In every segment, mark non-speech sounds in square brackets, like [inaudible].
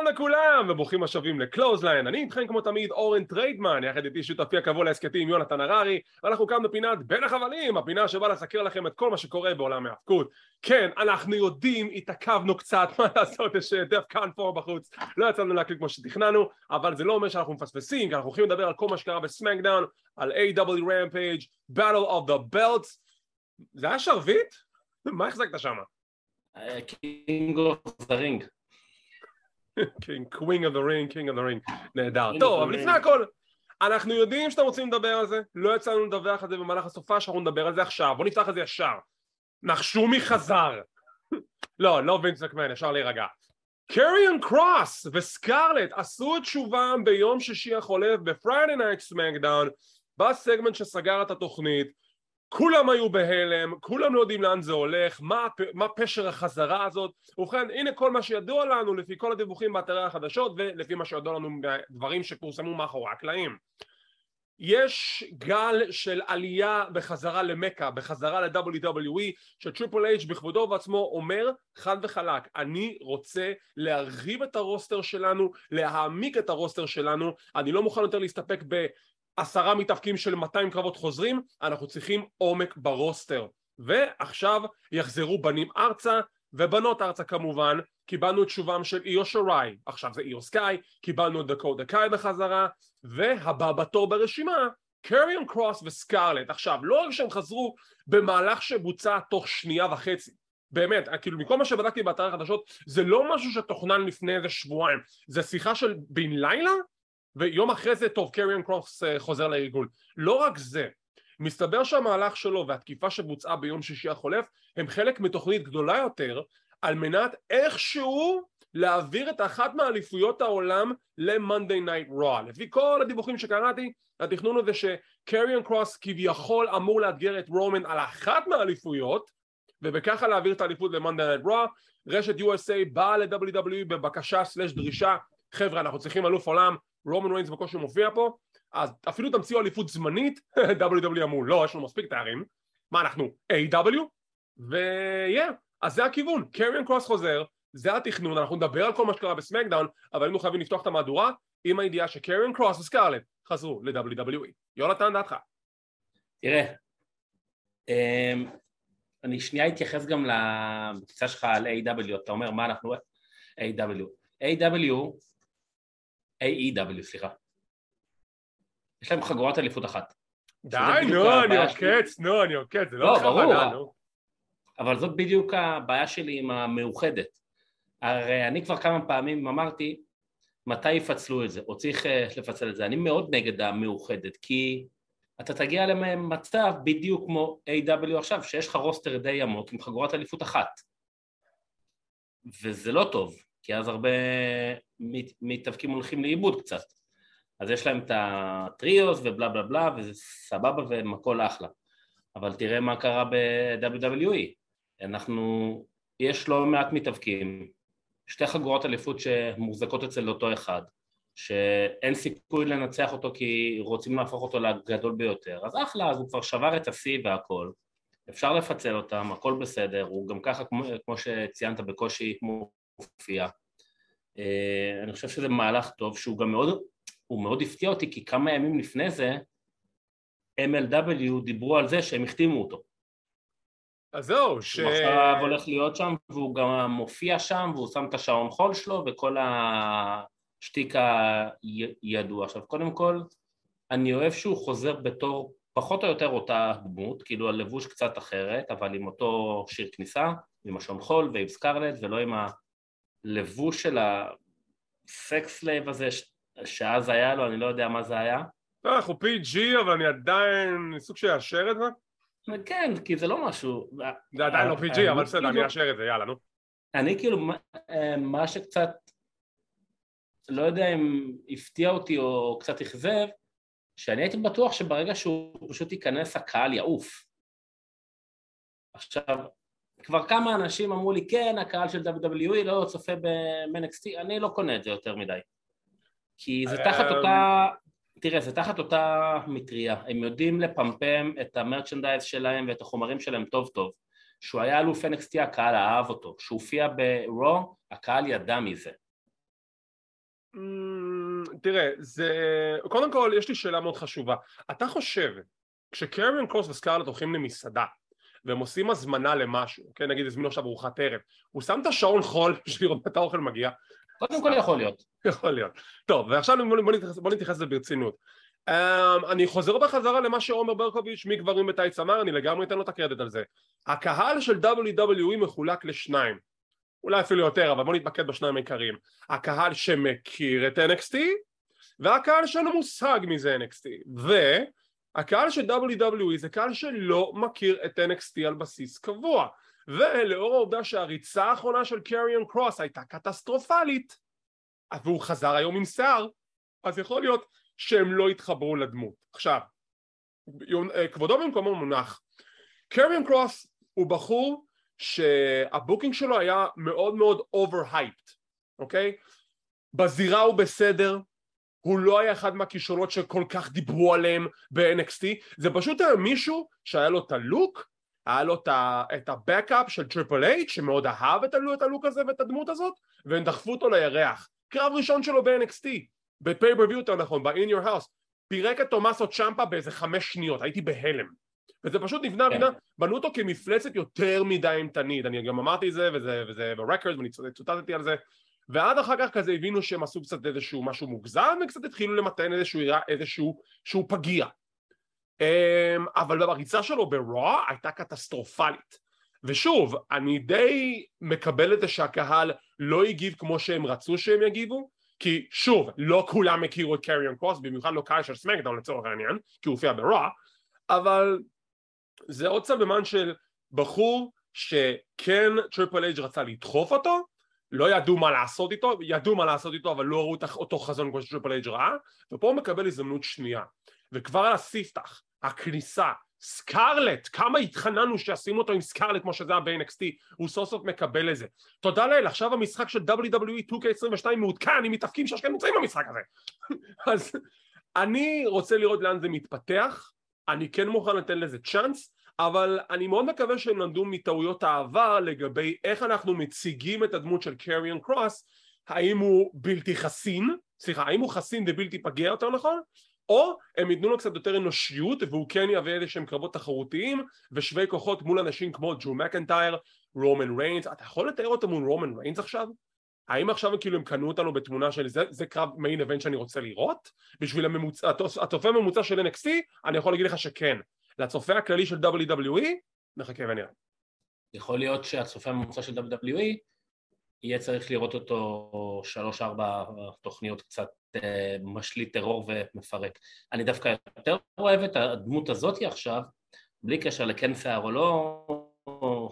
שלום לכולם וברוכים השבים ל Clothesline אני איתכם כמו תמיד אורן טריידמן יחד איתי שותפי הקבוע להסכתים יונתן הררי ואנחנו כאן בפינת בין החבלים הפינה שבאה לסקר לכם את כל מה שקורה בעולם ההאבקות כן אנחנו יודעים התעכבנו קצת מה לעשות יש דף כאן פה בחוץ לא יצאנו להקליט כמו שתכננו אבל זה לא אומר שאנחנו מפספסים כי אנחנו הולכים לדבר על כל מה שקרה ב SmackDown על AEW Rampage Battle of the Belts זה היה שרביט? מה החזקת שם? King [laughs] of the Ring Queen of the Ring, King of the Ring, נהדר. טוב, אבל לפני הכל, אנחנו יודעים שאתם רוצים לדבר על זה, לא יצא לנו לדווח על זה במהלך הסופה שאנחנו נדבר על זה עכשיו, בואו נפתח את זה ישר. נחשו מי חזר. [laughs] לא, לא וינס מקמן, אפשר להירגע. קריאן קרוס וסקארלט עשו את תשובם ביום שישי החולף ב Friday Night SmackDown בסגמנט שסגר את התוכנית כולם היו בהלם, כולם לא יודעים לאן זה הולך, מה, מה פשר החזרה הזאת. ובכן הנה כל מה שידוע לנו לפי כל הדיווחים באתרי החדשות ולפי מה שידוע לנו מדברים שפורסמו מאחורי הקלעים. יש גל של עלייה בחזרה למכה, בחזרה ל-WWE שטריפל אייג' בכבודו ובעצמו אומר חד וחלק אני רוצה להרחיב את הרוסטר שלנו, להעמיק את הרוסטר שלנו, אני לא מוכן יותר להסתפק ב... עשרה מתאפקים של 200 קרבות חוזרים, אנחנו צריכים עומק ברוסטר. ועכשיו יחזרו בנים ארצה ובנות ארצה כמובן, קיבלנו את תשובם של איו שוראי, עכשיו זה איו סקאי, קיבלנו את דקו דקאי בחזרה, והבא בתור ברשימה, קריון קרוס וסקארלט. עכשיו, לא רק שהם חזרו במהלך שבוצע תוך שנייה וחצי, באמת, כאילו מכל מה שבדקתי באתר החדשות זה לא משהו שתוכנן לפני איזה שבועיים, זה שיחה של בן לילה ויום אחרי זה טוב קריאן קרופס אה, חוזר לארגון. לא רק זה מסתבר שהמהלך שלו והתקיפה שבוצעה ביום שישי החולף הם חלק מתוכנית גדולה יותר על מנת איכשהו להעביר את אחת מאליפויות העולם ל-Monday Night Raw. לפי כל הדיווחים שקראתי התכנון הזה שקריאן קרוס כביכול אמור לאתגר את רומן על אחת מהאליפויות ובככה להעביר את האליפות ל-Monday Night Raw רשת USA באה ל-WWE בבקשה סלש דרישה חבר'ה אנחנו צריכים אלוף עולם רומן ריינס בקושי מופיע פה אז אפילו תמציאו אליפות זמנית [laughs] WWE אמרו לא יש לנו מספיק תארים מה אנחנו A.W. ויהיה אז זה הכיוון קריאן קרוס חוזר זה התכנון אנחנו נדבר על כל מה שקרה בסמקדאון אבל היינו חייבים לפתוח את המהדורה עם הידיעה שקריאן קרוס וסקארלט חזרו ל-WWE יונתן דעתך תראה אמ, אני שנייה אתייחס גם לבקצה שלך על A.W. אתה אומר מה אנחנו A.W. A.W. AEW, סליחה. יש להם חגורת אליפות אחת. די, נו, אני עוקץ, נו, אני עוקץ, זה לא בכוונה, נו. אבל זאת בדיוק הבעיה שלי עם המאוחדת. הרי אני כבר כמה פעמים אמרתי, מתי יפצלו את זה, או צריך אה, לפצל את זה. אני מאוד נגד המאוחדת, כי אתה תגיע למצב בדיוק כמו A.W. עכשיו, שיש לך רוסטר די עמוק עם חגורת אליפות אחת. וזה לא טוב, כי אז הרבה מתאבקים הולכים לאיבוד קצת. אז יש להם את הטריוס ובלה בלה בלה וזה סבבה והם הכל אחלה. אבל תראה מה קרה ב-WWE. אנחנו, יש לא מעט מתאבקים, שתי חגורות אליפות שמוחזקות אצל אותו אחד, שאין סיכוי לנצח אותו כי רוצים להפוך אותו לגדול ביותר, אז אחלה, אז הוא כבר שבר את השיא והכל, אפשר לפצל אותם, הכל בסדר, הוא גם ככה, כמו, כמו שציינת, בקושי מופיע. אה, אני חושב שזה מהלך טוב שהוא גם מאוד, הוא מאוד הפתיע אותי כי כמה ימים לפני זה MLW דיברו על זה שהם החתימו אותו. אז זהו, ש... הוא עכשיו הולך להיות שם והוא גם מופיע שם והוא שם את השעון חול שלו וכל השטיק הידוע. עכשיו קודם כל אני אוהב שהוא חוזר בתור פחות או יותר אותה דמות, כאילו הלבוש קצת אחרת, אבל עם אותו שיר כניסה, עם השעון חול ועם סקרלט ולא עם הלבוש של ה sex slave הזה שאז היה לו, אני לא יודע מה זה היה. לא, אנחנו PG אבל אני עדיין סוג של אאשר את זה. כן, כי זה לא משהו... זה עדיין לא PG, אבל בסדר, אני אאשר את זה, יאללה, נו. אני כאילו, מה שקצת, לא יודע אם הפתיע אותי או קצת אכזב, שאני הייתי בטוח שברגע שהוא פשוט ייכנס הקהל יעוף. עכשיו, כבר כמה אנשים אמרו לי כן, הקהל של WWE לא צופה ב-NXT, אני לא קונה את זה יותר מדי. כי זה תחת אה, אותה, תראה, זה תחת אותה מטריה, הם יודעים לפמפם את המרצ'נדייז שלהם ואת החומרים שלהם טוב טוב. כשהוא היה אלוף NXT הקהל אהב אותו, כשהוא הופיע ב-Raw הקהל ידע מזה. Mm, תראה, זה... קודם כל, יש לי שאלה מאוד חשובה. אתה חושב, כשקריון קרוס וסקארלט הולכים למסעדה, והם עושים הזמנה למשהו, כן, נגיד הזמינו עכשיו ארוחת ערב, הוא שם את השעון חול [laughs] בשביל לראות מתי האוכל מגיע? קודם כל יכול להיות. יכול להיות. טוב, ועכשיו בוא נתייחס, בוא נתייחס לזה ברצינות. Um, אני חוזר בחזרה למה שעומר ברקוביץ' מגברים בטייץ אמר, אני לגמרי אתן לו את הקרדיט על זה. הקהל של WWE מחולק לשניים. אולי אפילו יותר, אבל בוא נתמקד בשניים העיקריים. הקהל שמכיר את NXT, והקהל שאין לו מושג מזה NXT. והקהל של WWE זה קהל שלא מכיר את NXT על בסיס קבוע. ולאור העובדה שהריצה האחרונה של קריון קרוס הייתה קטסטרופלית, והוא חזר היום עם שיער, אז יכול להיות שהם לא התחברו לדמות. עכשיו, כבודו במקומו מונח, קריון קרוס הוא בחור שה booking שלו היה מאוד מאוד overhyped, אוקיי? בזירה הוא בסדר, הוא לא היה אחד מהכישרונות שכל כך דיברו עליהם ב-NXT, זה פשוט היה מישהו שהיה לו את ה look, היה לו את ה backup של Triple H שמאוד אהב את ה look הזה ואת הדמות הזאת והם דחפו אותו לירח. קרב ראשון שלו ב-NXT בפייברביו יותר נכון, ב-in your house. פירק את תומאסו צ'מפה באיזה חמש שניות, הייתי בהלם. וזה פשוט נבנה, כן. בנו אותו כמפלצת יותר מדי אימתנית, אני גם אמרתי את זה וזה, וזה ברקורד ואני צוטטתי על זה ועד אחר כך כזה הבינו שהם עשו קצת איזשהו משהו מוגזם וקצת התחילו למתן איזשהו, איזשהו שהוא פגיע. אמ, אבל בריצה שלו ברוע הייתה קטסטרופלית. ושוב, אני די מקבל את זה שהקהל לא הגיב כמו שהם רצו שהם יגיבו כי שוב, לא כולם הכירו את קריון קרוס, במיוחד לא קהל של SmackDown לצורך העניין, כי הוא הופיע ב Raw, אבל זה עוד סממן של בחור שכן Triple H רצה לדחוף אותו, לא ידעו מה לעשות איתו, ידעו מה לעשות איתו אבל לא ראו אותו חזון כמו ש Triple H ראה, ופה הוא מקבל הזדמנות שנייה, וכבר על הספתח, הכניסה, סקארלט, כמה התחננו שישימו אותו עם סקארלט כמו שזה היה ב-NXT, הוא סוף סוף מקבל את זה. תודה לאל, עכשיו המשחק של WWE 2K22 מעודכן עם מתאפקים שאשכם נמצאים במשחק הזה. [laughs] אז אני רוצה לראות לאן זה מתפתח, אני כן מוכן לתת לזה צ'אנס, אבל אני מאוד מקווה שהם למדו מטעויות העבר לגבי איך אנחנו מציגים את הדמות של קריון קרוס, האם הוא בלתי חסין, סליחה, האם הוא חסין ובלתי פגע יותר נכון, או הם ייתנו לו קצת יותר אנושיות והוא כן יהווה איזה שהם קרבות תחרותיים ושווי כוחות מול אנשים כמו ג'ו מקנטייר, רומן ריינס, אתה יכול לתאר אותו מול רומן ריינס עכשיו? האם עכשיו כאילו הם קנו אותנו בתמונה של זה, זה קרב מיין אבנט שאני רוצה לראות? בשביל הממוצע, הצופה הממוצע של NXT אני יכול להגיד לך שכן לצופה הכללי של WWE נחכה ונראה. יכול להיות שהצופה הממוצע של WWE יהיה צריך לראות אותו שלוש ארבע תוכניות קצת אה, משליט טרור ומפרק. אני דווקא יותר אוהב את הדמות הזאת עכשיו, בלי קשר לכן שיער או לא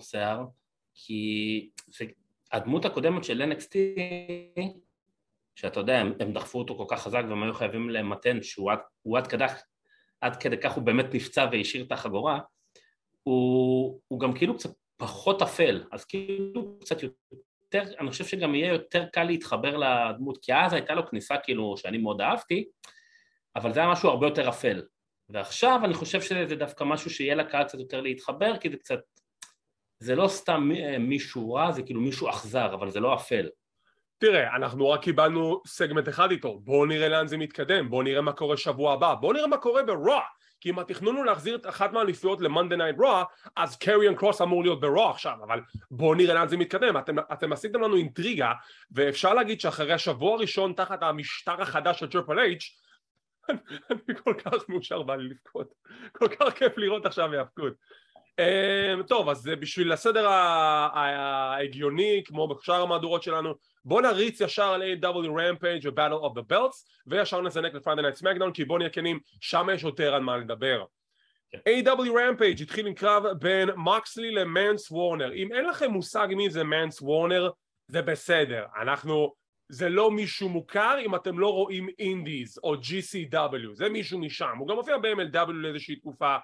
שיער, כי הדמות הקודמת של NXT, שאתה יודע, הם, הם דחפו אותו כל כך חזק והם היו חייבים למתן שהוא עד, עד, כדי, עד כדי כך הוא באמת נפצע והשאיר את החגורה, הוא, הוא גם כאילו קצת פחות אפל, אז כאילו קצת יותר, אני חושב שגם יהיה יותר קל להתחבר לדמות, כי אז הייתה לו כניסה כאילו שאני מאוד אהבתי, אבל זה היה משהו הרבה יותר אפל. ועכשיו אני חושב שזה דווקא משהו שיהיה לקהל קצת יותר להתחבר, כי זה קצת, זה לא סתם מישהו רע, זה כאילו מישהו אכזר, אבל זה לא אפל. תראה, אנחנו רק קיבלנו סגמנט אחד איתו, בואו נראה לאן זה מתקדם, בואו נראה מה קורה שבוע הבא, בואו נראה מה קורה ב Raw, כי אם התכנון הוא להחזיר את אחת מהאליפויות ל Monday Night Raw אז קריון קרוס אמור להיות ב Raw עכשיו. אבל בואו נראה לאן זה מתקדם. אתם, אתם עשיתם לנו אינטריגה ואפשר להגיד שאחרי השבוע הראשון תחת המשטר החדש של Triple H [laughs] אני כל כך מאושר בא לי לבכות. כל כך כיף לראות עכשיו היאבקות אמ, טוב אז בשביל הסדר ההגיוני כמו בשאר המהדורות שלנו בוא נריץ ישר על AEW Rampage ו-Battle of the Belts וישר נזנק ל Friday Night SmackDown כי בוא נהיה כנים שם יש יותר על מה לדבר כן. AEW Rampage התחיל עם קרב בין מוקסלי למנס וורנר אם אין לכם מושג מי זה מנס וורנר זה בסדר אנחנו זה לא מישהו מוכר אם אתם לא רואים אינדיז או GCW זה מישהו משם הוא גם מופיע ב-MLW לאיזושהי תקופה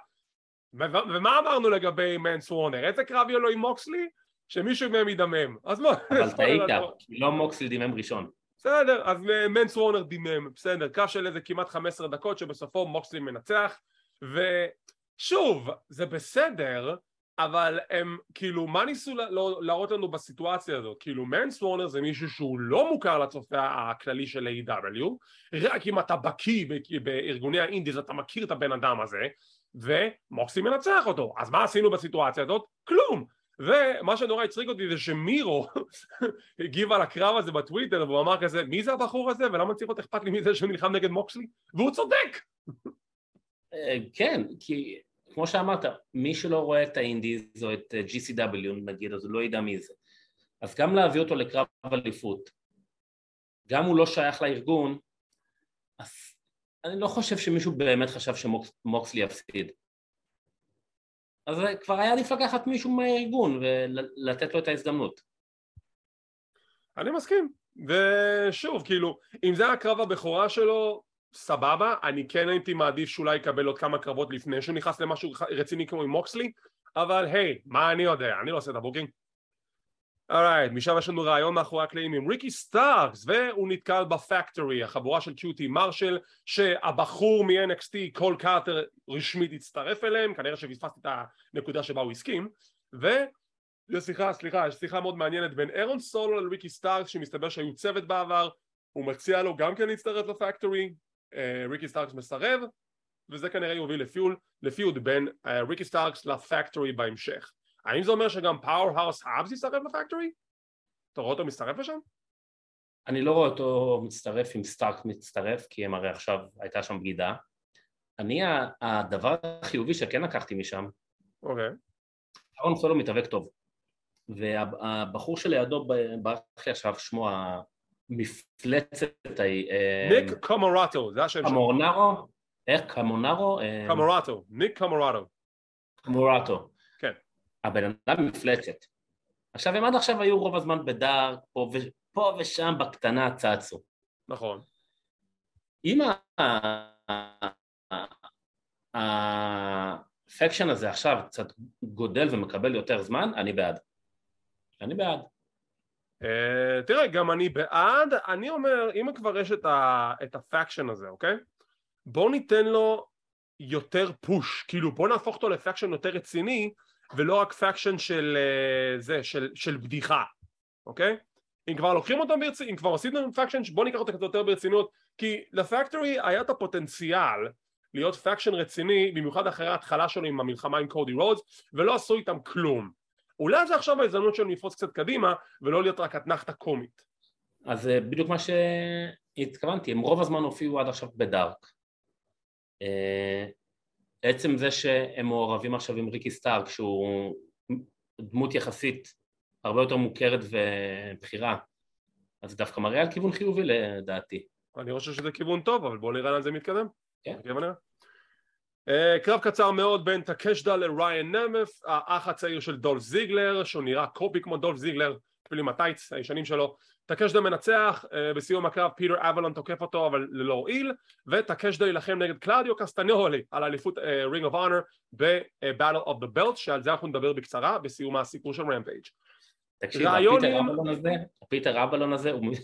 ומה אמרנו לגבי מנס וורנר איזה קרב יהיה לו עם מוקסלי? שמישהו מהם ידמם. אז מה? אבל [laughs] טעית, כי לא מוקסלי דימם ראשון. בסדר, אז מנס וורנר דימם, בסדר, קו של איזה כמעט 15 דקות שבסופו מוקסלי מנצח, ושוב, זה בסדר, אבל הם, כאילו, מה ניסו לא, להראות לנו בסיטואציה הזאת? כאילו, מנס וורנר זה מישהו שהוא לא מוכר לצופה הכללי של A.W, רק אם אתה בקיא בארגוני האינדיז אתה מכיר את הבן אדם הזה, ומוקסי מנצח אותו. אז מה עשינו בסיטואציה הזאת? כלום. ומה שנורא הצחיק אותי זה שמירו [laughs] הגיב על הקרב הזה בטוויטר והוא אמר כזה מי זה הבחור הזה? ולמה צריך להיות אכפת לי מזה שהוא נלחם נגד מוקסלי? והוא צודק! אה, כן כי כמו שאמרת מי שלא רואה את האינדיז או את אה, GCW נגיד אז הוא לא ידע מי זה. אז גם להביא אותו לקרב אליפות גם הוא לא שייך לארגון אז אני לא חושב שמישהו באמת חשב שמוקסלי יפסיד אז כבר היה עדיף לקחת מישהו מהארגון ולתת לו את ההזדמנות. אני מסכים, ושוב, כאילו, אם זה הקרב הבכורה שלו, סבבה, אני כן הייתי מעדיף שאולי יקבל עוד כמה קרבות לפני שהוא נכנס למשהו רציני כמו עם מוקסלי, אבל היי, מה אני יודע, אני לא עושה את ה booking. alright, משם יש לנו ריאיון מאחורי הקלעים עם ריקי סטארקס והוא נתקל ב Factory, החבורה של קיוטי מרשל שהבחור מ-NXT קול קארטר רשמית הצטרף אליהם, כנראה שפספסתי את הנקודה שבה הוא הסכים ו... סליחה, סליחה, יש שיחה מאוד מעניינת בין אירון סולו לריקי סטארקס שמסתבר שהיו צוות בעבר הוא מציע לו גם כן להצטרף ל Factory, אה, ריקי סטארקס מסרב וזה כנראה יוביל ל feud בין אה, ריקי סטארקס ל Factory בהמשך האם זה אומר שגם Powerhouse Hobbs יצטרף ל Factory? אתה רואה אותו מצטרף לשם? אני לא רואה אותו מצטרף עם סטארקס מצטרף כי הם הרי עכשיו הייתה שם בגידה אני הדבר החיובי שכן לקחתי משם אוקיי אהרון סולו מתאבק טוב והבחור שלידו ברח לי עכשיו שמו המפלצת אה, ניק קומורטו זה השם שלו קמורנרו? איך? קמורנרו? אה, קמורטו ניק קמורטו קמורטו הבן אדם מפלצת. עכשיו הם עד עכשיו היו רוב הזמן בדארק, פה, ו... פה ושם בקטנה צצו. נכון. אם הפקשן הזה עכשיו קצת גודל ומקבל יותר זמן, אני בעד. אני בעד. Uh, תראה, גם אני בעד, אני אומר, אם כבר יש את, ה, את ה faction הזה, אוקיי? בוא ניתן לו יותר push, כאילו בוא נהפוך אותו ל faction יותר רציני, ולא רק faction של uh, זה, של, של בדיחה, אוקיי? אם כבר לוקחים אותם ברצינות, אם כבר עשיתם faction, בוא ניקח אותם קצת יותר ברצינות, כי ל Factory היה את הפוטנציאל להיות faction רציני, במיוחד אחרי ההתחלה שלו עם המלחמה עם קודי רודס, ולא עשו איתם כלום. אולי זה עכשיו ההזדמנות שלנו לפרוץ קצת קדימה, ולא להיות רק אתנחתא קומית. אז אה, בדיוק מה שהתכוונתי, הם רוב הזמן הופיעו עד עכשיו ב Dark. אה, עצם זה שהם מעורבים עכשיו עם ריקי סטארקס שהוא דמות יחסית הרבה יותר מוכרת ובכירה אז זה דווקא מראה על כיוון חיובי לדעתי. אני חושב שזה כיוון טוב אבל בואו נראה לאן זה מתקדם. כן. Uh, קרב קצר מאוד בין טקשיטה לריין נמת', האח הצעיר של דולף זיגלר שהוא נראה copy כמו דולף זיגלר עם הטייץ הישנים שלו טקשיטה מנצח, uh, בסיום הקרב פיטר אבלון תוקף אותו אבל ללא הועיל וטקשיטה יילחם נגד קלאודיו קסטניולי על אליפות Ring of Honor ב-Battle of the Belt שעל זה אנחנו נדבר בקצרה בסיום הסיפור של Rampage תקשיב, הפיטר אבלון הזה, הפיטר אבלון הזה הוא...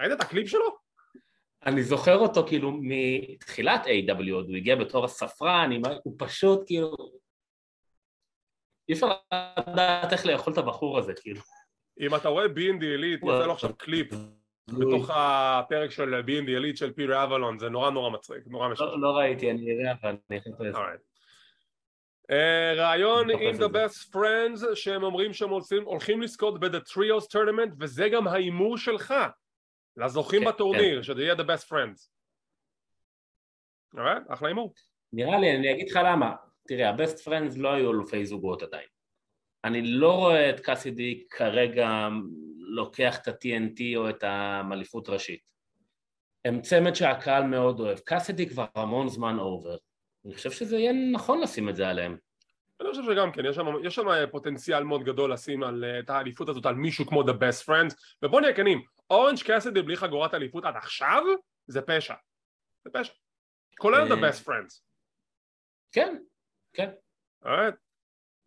ראית את הקליפ שלו? אני זוכר אותו כאילו מתחילת AEW הוא הגיע בתור הספרן, הוא פשוט כאילו... אי אפשר לדעת איך לאכול את הבחור הזה כאילו אם אתה רואה B&D Elite, יוצא לו עכשיו קליפ בתוך הפרק של B&D Elite של פיטר אבלון, זה נורא נורא מצחיק, נורא משחק. לא ראיתי, אני אראה אבל אני אחפש. רעיון עם The Best Friends שהם אומרים שהם הולכים לזכות ב-The Trios Tournament וזה גם ההימור שלך לזוכים כן, בטורניר, כן. שזה יהיה The Best Friends. אחלה הימור. נראה לי, אני אגיד לך למה. תראה, ה-Best Friends לא היו אלופי זוגות עדיין. אני לא רואה את קאסידי כרגע לוקח את ה-TNT או את המליפות ראשית. הם צמד שהקהל מאוד אוהב. קאסידי כבר המון זמן אובר. אני חושב שזה יהיה נכון לשים את זה עליהם. אני חושב שגם כן, יש שם, יש שם פוטנציאל מאוד גדול לשים על, את האליפות הזאת על מישהו כמו The Best Friends, ובוא נהיה כנים, אורנג' קאסידי בלי חגורת אליפות עד עכשיו, זה פשע. זה פשע. כולל The אה, Best Friends. כן, כן.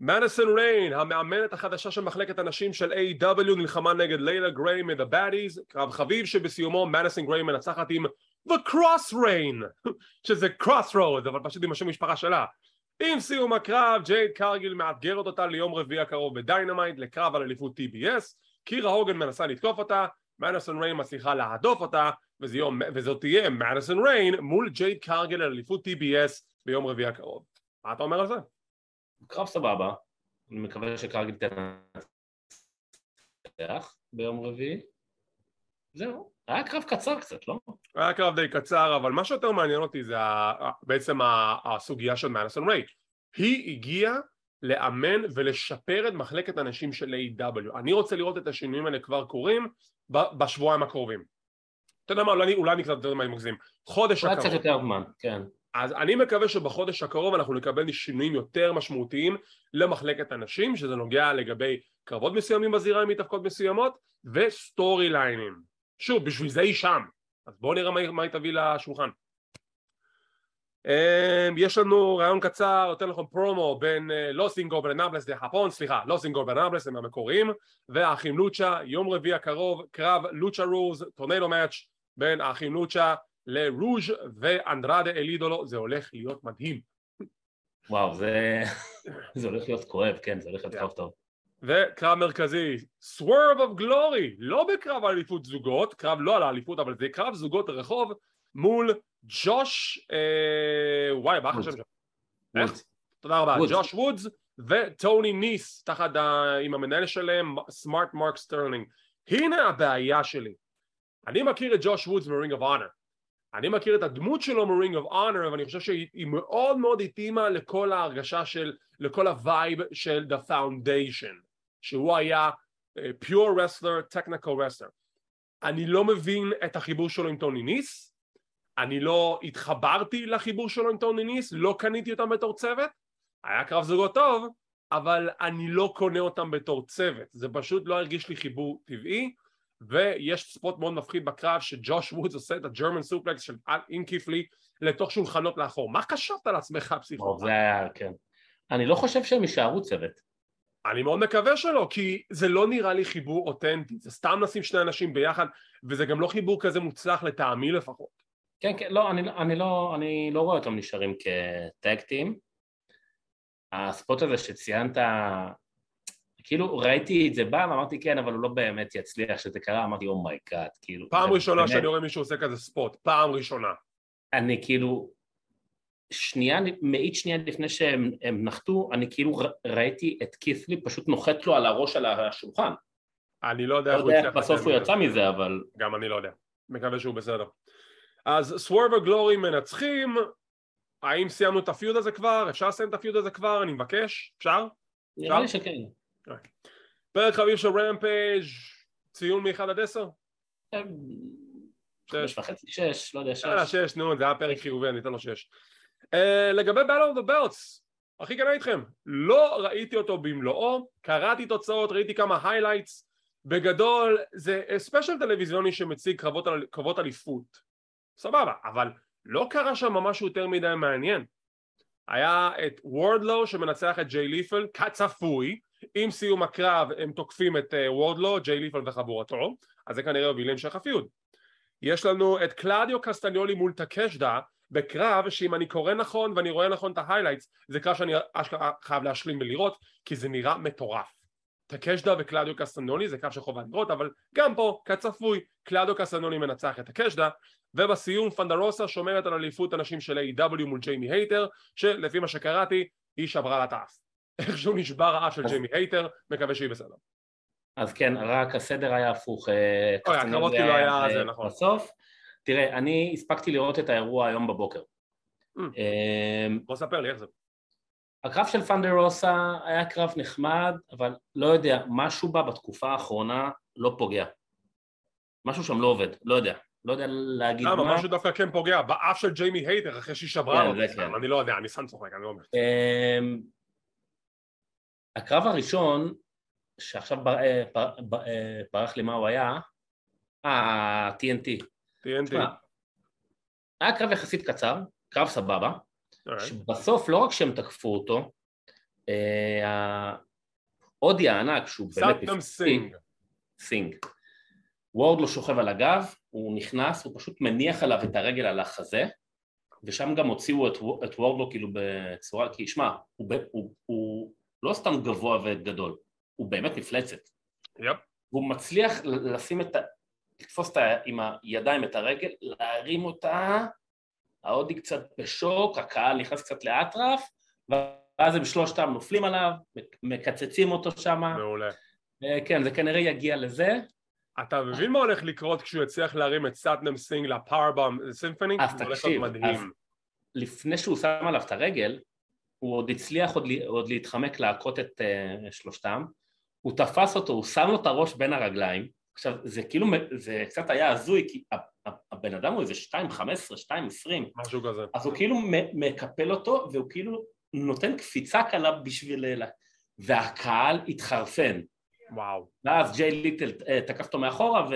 מדיסון ריין, המאמנת החדשה של מחלקת הנשים של A.W. נלחמה נגד לילה גריי מ-The Baddies, קרב חביב שבסיומו מדיסון גריי מנצחת עם The Cross Rayne, [laughs] שזה Cross Rhodes, אבל פשוט עם השם משפחה שלה. עם סיום הקרב, ג'ייד קרגיל מאתגרת אותה ליום רביעי הקרוב ב Dynamite לקרב על אליפות TBS, קירה הוגן מנסה לתקוף אותה, מדיסון ריין מצליחה להדוף אותה, וזאת תהיה מדיסון ריין מול ג'ייד קרגיל על אליפות TBS ביום רביעי הקרוב. מה אתה אומר על זה? קרב סבבה, אני מקווה שקרגיל תנצח ביום רביעי. זהו, היה קרב קצר קצת, לא? היה קרב די קצר, אבל מה שיותר מעניין אותי זה בעצם הסוגיה של מדיסון ריין. היא הגיעה לאמן ולשפר את מחלקת הנשים של A.W. אני רוצה לראות את השינויים האלה כבר קורים בשבועיים הקרובים. אתה יודע מה, אולי, אולי אני קצת יותר מגזים. חודש הקרוב. אולי קצת יותר זמן, כן. אז אני מקווה שבחודש הקרוב אנחנו נקבל שינויים יותר משמעותיים למחלקת הנשים, שזה נוגע לגבי קרבות מסוימים בזירה עם מתאבקות מסוימות, ו storyline ים. שוב, בשביל זה היא שם. אז בואו נראה מה, מה היא תביא לשולחן. Um, יש לנו רעיון קצר, יותר נכון פרומו בין Los Ingobernables de Japón, סליחה, Los Ingobernables הם המקוריים והאחים לוצ'ה, יום רביעי הקרוב, קרב lucha rules, tornado match בין האחים לוצ'ה לרוש ואנדרדה אל אידולו, זה הולך להיות מדהים. וואו, זה, [laughs] זה הולך להיות כואב, כן, זה הולך להיות קרב טוב. וקרב מרכזי, Swerve in Our Glory, לא בקרב אליפות זוגות, קרב לא על האליפות, אבל זה קרב זוגות רחוב מול ג'וש, אה, וואי, מה חשב שם? איך? תודה רבה, ג'וש וודס וטוני ניס, תחת ה... עם המנהל שלהם, Smart Mark Sterling. הנה הבעיה שלי. אני מכיר את ג'וש וודס מ Ring of Honor. אני מכיר את הדמות שלו מ Ring of Honor, ואני חושב שהיא מאוד מאוד התאימה לכל ההרגשה של, לכל ה vibe של The Foundation, שהוא היה uh, pure wrestler, technical wrestler. אני לא מבין את החיבור שלו עם טוני ניס, אני לא התחברתי לחיבור שלו עם טוני ניס, לא קניתי אותם בתור צוות, היה קרב זוגות טוב, אבל אני לא קונה אותם בתור צוות, זה פשוט לא הרגיש לי חיבור טבעי, ויש ספוט מאוד מפחיד בקרב שג'וש וודס עושה את הג'רמן סופלקס של אינקיפלי לתוך שולחנות לאחור, מה חשבת על עצמך פסיכופת? זה היה, כן. אני לא חושב שהם יישארו צוות. אני מאוד מקווה שלא, כי זה לא נראה לי חיבור אותנטי, זה סתם לשים שני אנשים ביחד, וזה גם לא חיבור כזה מוצלח לטעמי לפחות. כן, כן, לא, אני, אני, לא, אני לא רואה אותם נשארים כ tag team. ה spot הזה שציינת, כאילו ראיתי את זה בא ואמרתי כן, אבל הוא לא באמת יצליח כשזה קרה, אמרתי oh my god, oh כאילו... פעם ראשונה באמת... שאני רואה מישהו עושה כזה spot, פעם ראשונה. אני כאילו, שנייה, מאית שנייה לפני שהם נחתו, אני כאילו ראיתי את כיסלי פשוט נוחת לו על הראש על השולחן. אני לא יודע איך הוא יצא בסוף הוא יצא מזה, אבל... גם אני לא יודע. מקווה שהוא בסדר. אז סוורבר גלורי מנצחים, האם סיימנו את הפיוד הזה כבר? אפשר לסיים את הפיוד הזה כבר? אני מבקש? אפשר? נראה לי שכן. פרק חביב של רמפייג' ציון מ-1 עד 10? שש וחצי, שש, לא יודע, שש. יאללה, שש, נו, זה היה פרק חיובי, אני אתן לו שש. Uh, לגבי Battle of the Belts, הכי כנה איתכם, לא ראיתי אותו במלואו, קראתי תוצאות, ראיתי כמה highlights, בגדול זה special טלוויזיוני שמציג קרבות, קרבות אליפות סבבה, אבל לא קרה שם משהו יותר מדי מעניין. היה את וורדלו שמנצח את ג'יי לית'ל כצפוי, עם סיום הקרב הם תוקפים את אה, וורדלו, ג'יי לית'ל וחבורתו, אז זה כנראה הוביל להמשך ה feud. יש לנו את קלאדיו קסטניולי מול טקשיטה בקרב שאם אני קורא נכון ואני רואה נכון את ה highlights זה קרב שאני אשכרה חייב להשלים ולראות כי זה נראה מטורף. טקשיטה וקלאדיו קסטניולי זה קרב שחובה לראות אבל גם פה כצפוי קלאדיו קסטניולי מנצח את טקשיטה ובסיום ת'נדר רוזה שומרת על אליפות הנשים של AEW מול ג'יימי הייטר שלפי מה שקראתי היא שברה לה את האף איכשהו נשבר האף של ג'יימי הייטר מקווה שהיא בסדר. אז כן רק הסדר היה הפוך אה, הקרבות כאילו היה זה נכון. בסוף. תראה אני הספקתי לראות את האירוע היום בבוקר. mm. אמ, בוא ספר לי איך זה. הקרב של פנדרוסה היה קרב נחמד אבל לא יודע משהו בה בתקופה האחרונה לא פוגע. משהו שם לא עובד לא יודע. לא יודע להגיד מה. למה, משהו דווקא כן פוגע, באף של ג'יימי הייטר אחרי שהיא שברה כן, כן. אני לא יודע, אני סתם צוחק, אני לא אומר. הקרב הראשון, שעכשיו אה, אה, ברח לי מה הוא היה, אה, TNT. TNT. היה קרב יחסית קצר, קרב סבבה, שבסוף לא רק שהם תקפו אותו, ההודי הענק שהוא באמת... סינג. סינג. וורדלו שוכב על הגב, הוא נכנס, הוא פשוט מניח עליו את הרגל על החזה, ושם גם הוציאו את, את וורדלו כאילו בצורה, כי שמע, הוא, הוא, הוא לא סתם גבוה וגדול, הוא באמת מפלצת. Yep. והוא מצליח לשים את ה... לתפוס את ה... עם הידיים את הרגל, להרים אותה, ההודי קצת בשוק, הקהל נכנס קצת לאטרף, ואז הם שלושתם נופלים עליו, מקצצים אותו שם. מעולה. אה, כן, זה כנראה יגיע לזה. אתה מבין מה הולך לקרות כשהוא יצליח להרים את סאטנם סינג ל powerbomb symphony? אז תקשיב, לפני שהוא שם עליו את הרגל, הוא עוד הצליח עוד, עוד להתחמק להכות את uh, שלושתם, הוא תפס אותו, הוא שם לו את הראש בין הרגליים, עכשיו זה כאילו, זה קצת היה הזוי, כי הבן אדם הוא איזה 2.15, 2.20, משהו כזה, אז הוא כאילו מקפל אותו והוא כאילו נותן קפיצה קלה בשביל... והקהל התחרפן. וואו. ואז ג'יי ליטל אה, תקף אותו מאחורה ו...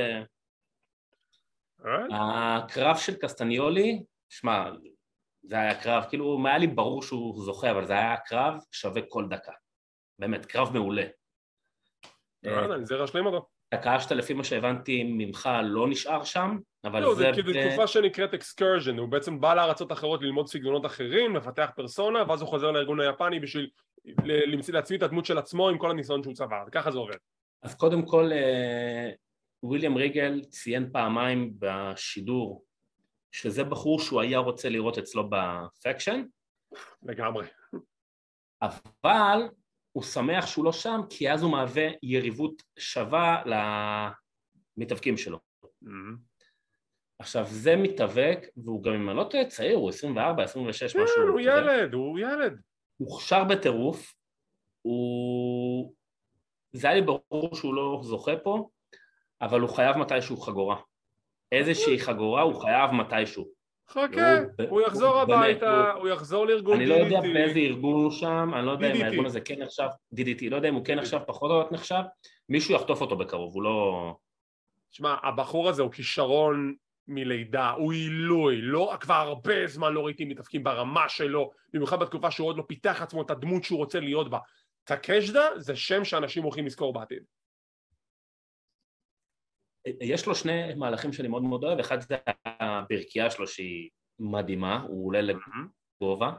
הקרב של קסטניולי, שמע, זה היה קרב, כאילו, היה לי ברור שהוא זוכה, אבל זה היה קרב שווה כל דקה. באמת, קרב מעולה. אני זה להשלים אותו. הקהשת לפי מה שהבנתי ממך לא נשאר שם, אבל לא, זה... לא, זה כאילו תקופה שנקראת אקסקרז'ן, הוא בעצם בא לארצות אחרות ללמוד סגנונות אחרים, לפתח פרסונה, ואז הוא חוזר לארגון היפני בשביל להצמיד את הדמות של עצמו עם כל הניסיון שהוא צבר, ככה זה עובד. אז קודם כל, אה, וויליאם ריגל ציין פעמיים בשידור שזה בחור שהוא היה רוצה לראות אצלו בפקשן. לגמרי. אבל הוא שמח שהוא לא שם, כי אז הוא מהווה יריבות שווה למתאבקים שלו. Mm-hmm. עכשיו זה מתאבק, והוא גם אם אני לא טועה צעיר, הוא 24, 26, כן, משהו. כן, הוא ילד, הוא ילד. מוכשר בטירוף, הוא... זה היה לי ברור שהוא לא זוכה פה, אבל הוא חייב מתישהו חגורה. איזושהי חגורה הוא חייב מתישהו. חכה, הוא יחזור הביתה, הוא יחזור לארגון DDT. אני לא יודע באיזה ארגון הוא שם, אני לא יודע אם הארגון הזה כן נחשב, DDT, לא יודע אם הוא כן נחשב, פחות או נחשב, מישהו יחטוף אותו בקרוב, הוא לא... שמע, הבחור הזה הוא כישרון מלידה, הוא עילוי, לא, כבר הרבה זמן לא ראיתי מתאפקים ברמה שלו, במיוחד בתקופה שהוא עוד לא פיתח עצמו את הדמות שהוא רוצה להיות בה. טקשדה זה שם שאנשים הולכים לזכור בעתיד. יש לו שני מהלכים שאני מאוד מאוד אוהב, אחד זה הברכייה שלו שהיא מדהימה, הוא עולה לגובה,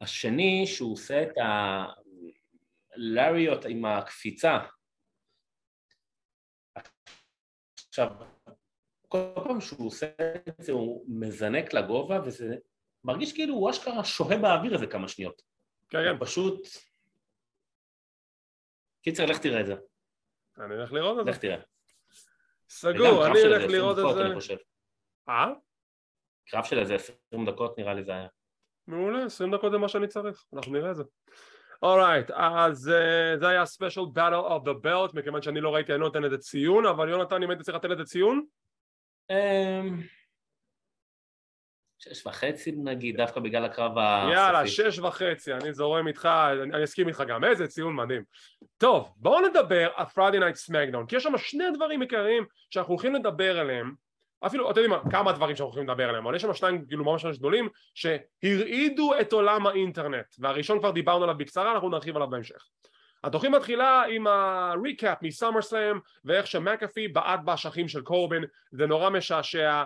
השני שהוא עושה את הלאריות עם הקפיצה. עכשיו, כל פעם שהוא עושה את זה הוא מזנק לגובה וזה מרגיש כאילו הוא אשכרה שוהה באוויר איזה כמה שניות. כן, כן. פשוט... קיצר, לך תראה את זה. אני הולך לראות את זה. לך תראה. סגור, אני אלך לראות את זה. אה? קרב של איזה 20 דקות נראה לי זה היה. מעולה, 20 דקות זה מה שאני צריך, אנחנו נראה את זה. Alright, אז uh, זה היה special Battle of the Belts, מכיוון שאני לא ראיתי אני לא נותן לזה ציון, אבל יונתן אם הייתי צריך לתת לזה ציון? אמ, שש וחצי נגיד, דווקא בגלל הקרב הסופי. יאללה, שש וחצי, אני זורם איתך, אני אסכים איתך גם, איזה ציון מדהים. טוב, בואו נדבר על Friday Night SmackDown, כי יש שם שני דברים עיקריים שאנחנו הולכים לדבר עליהם, אפילו, אתם יודעים מה, כמה דברים שאנחנו הולכים לדבר עליהם, אבל יש שם שניים כאילו ממש ממש גדולים, שהרעידו את עולם האינטרנט, והראשון כבר דיברנו עליו בקצרה, אנחנו נרחיב עליו בהמשך. התוכנית מתחילה עם ה recap מ SummerSlam ואיך שמקאפי בעט באשכים של קורבין זה נורא משעשע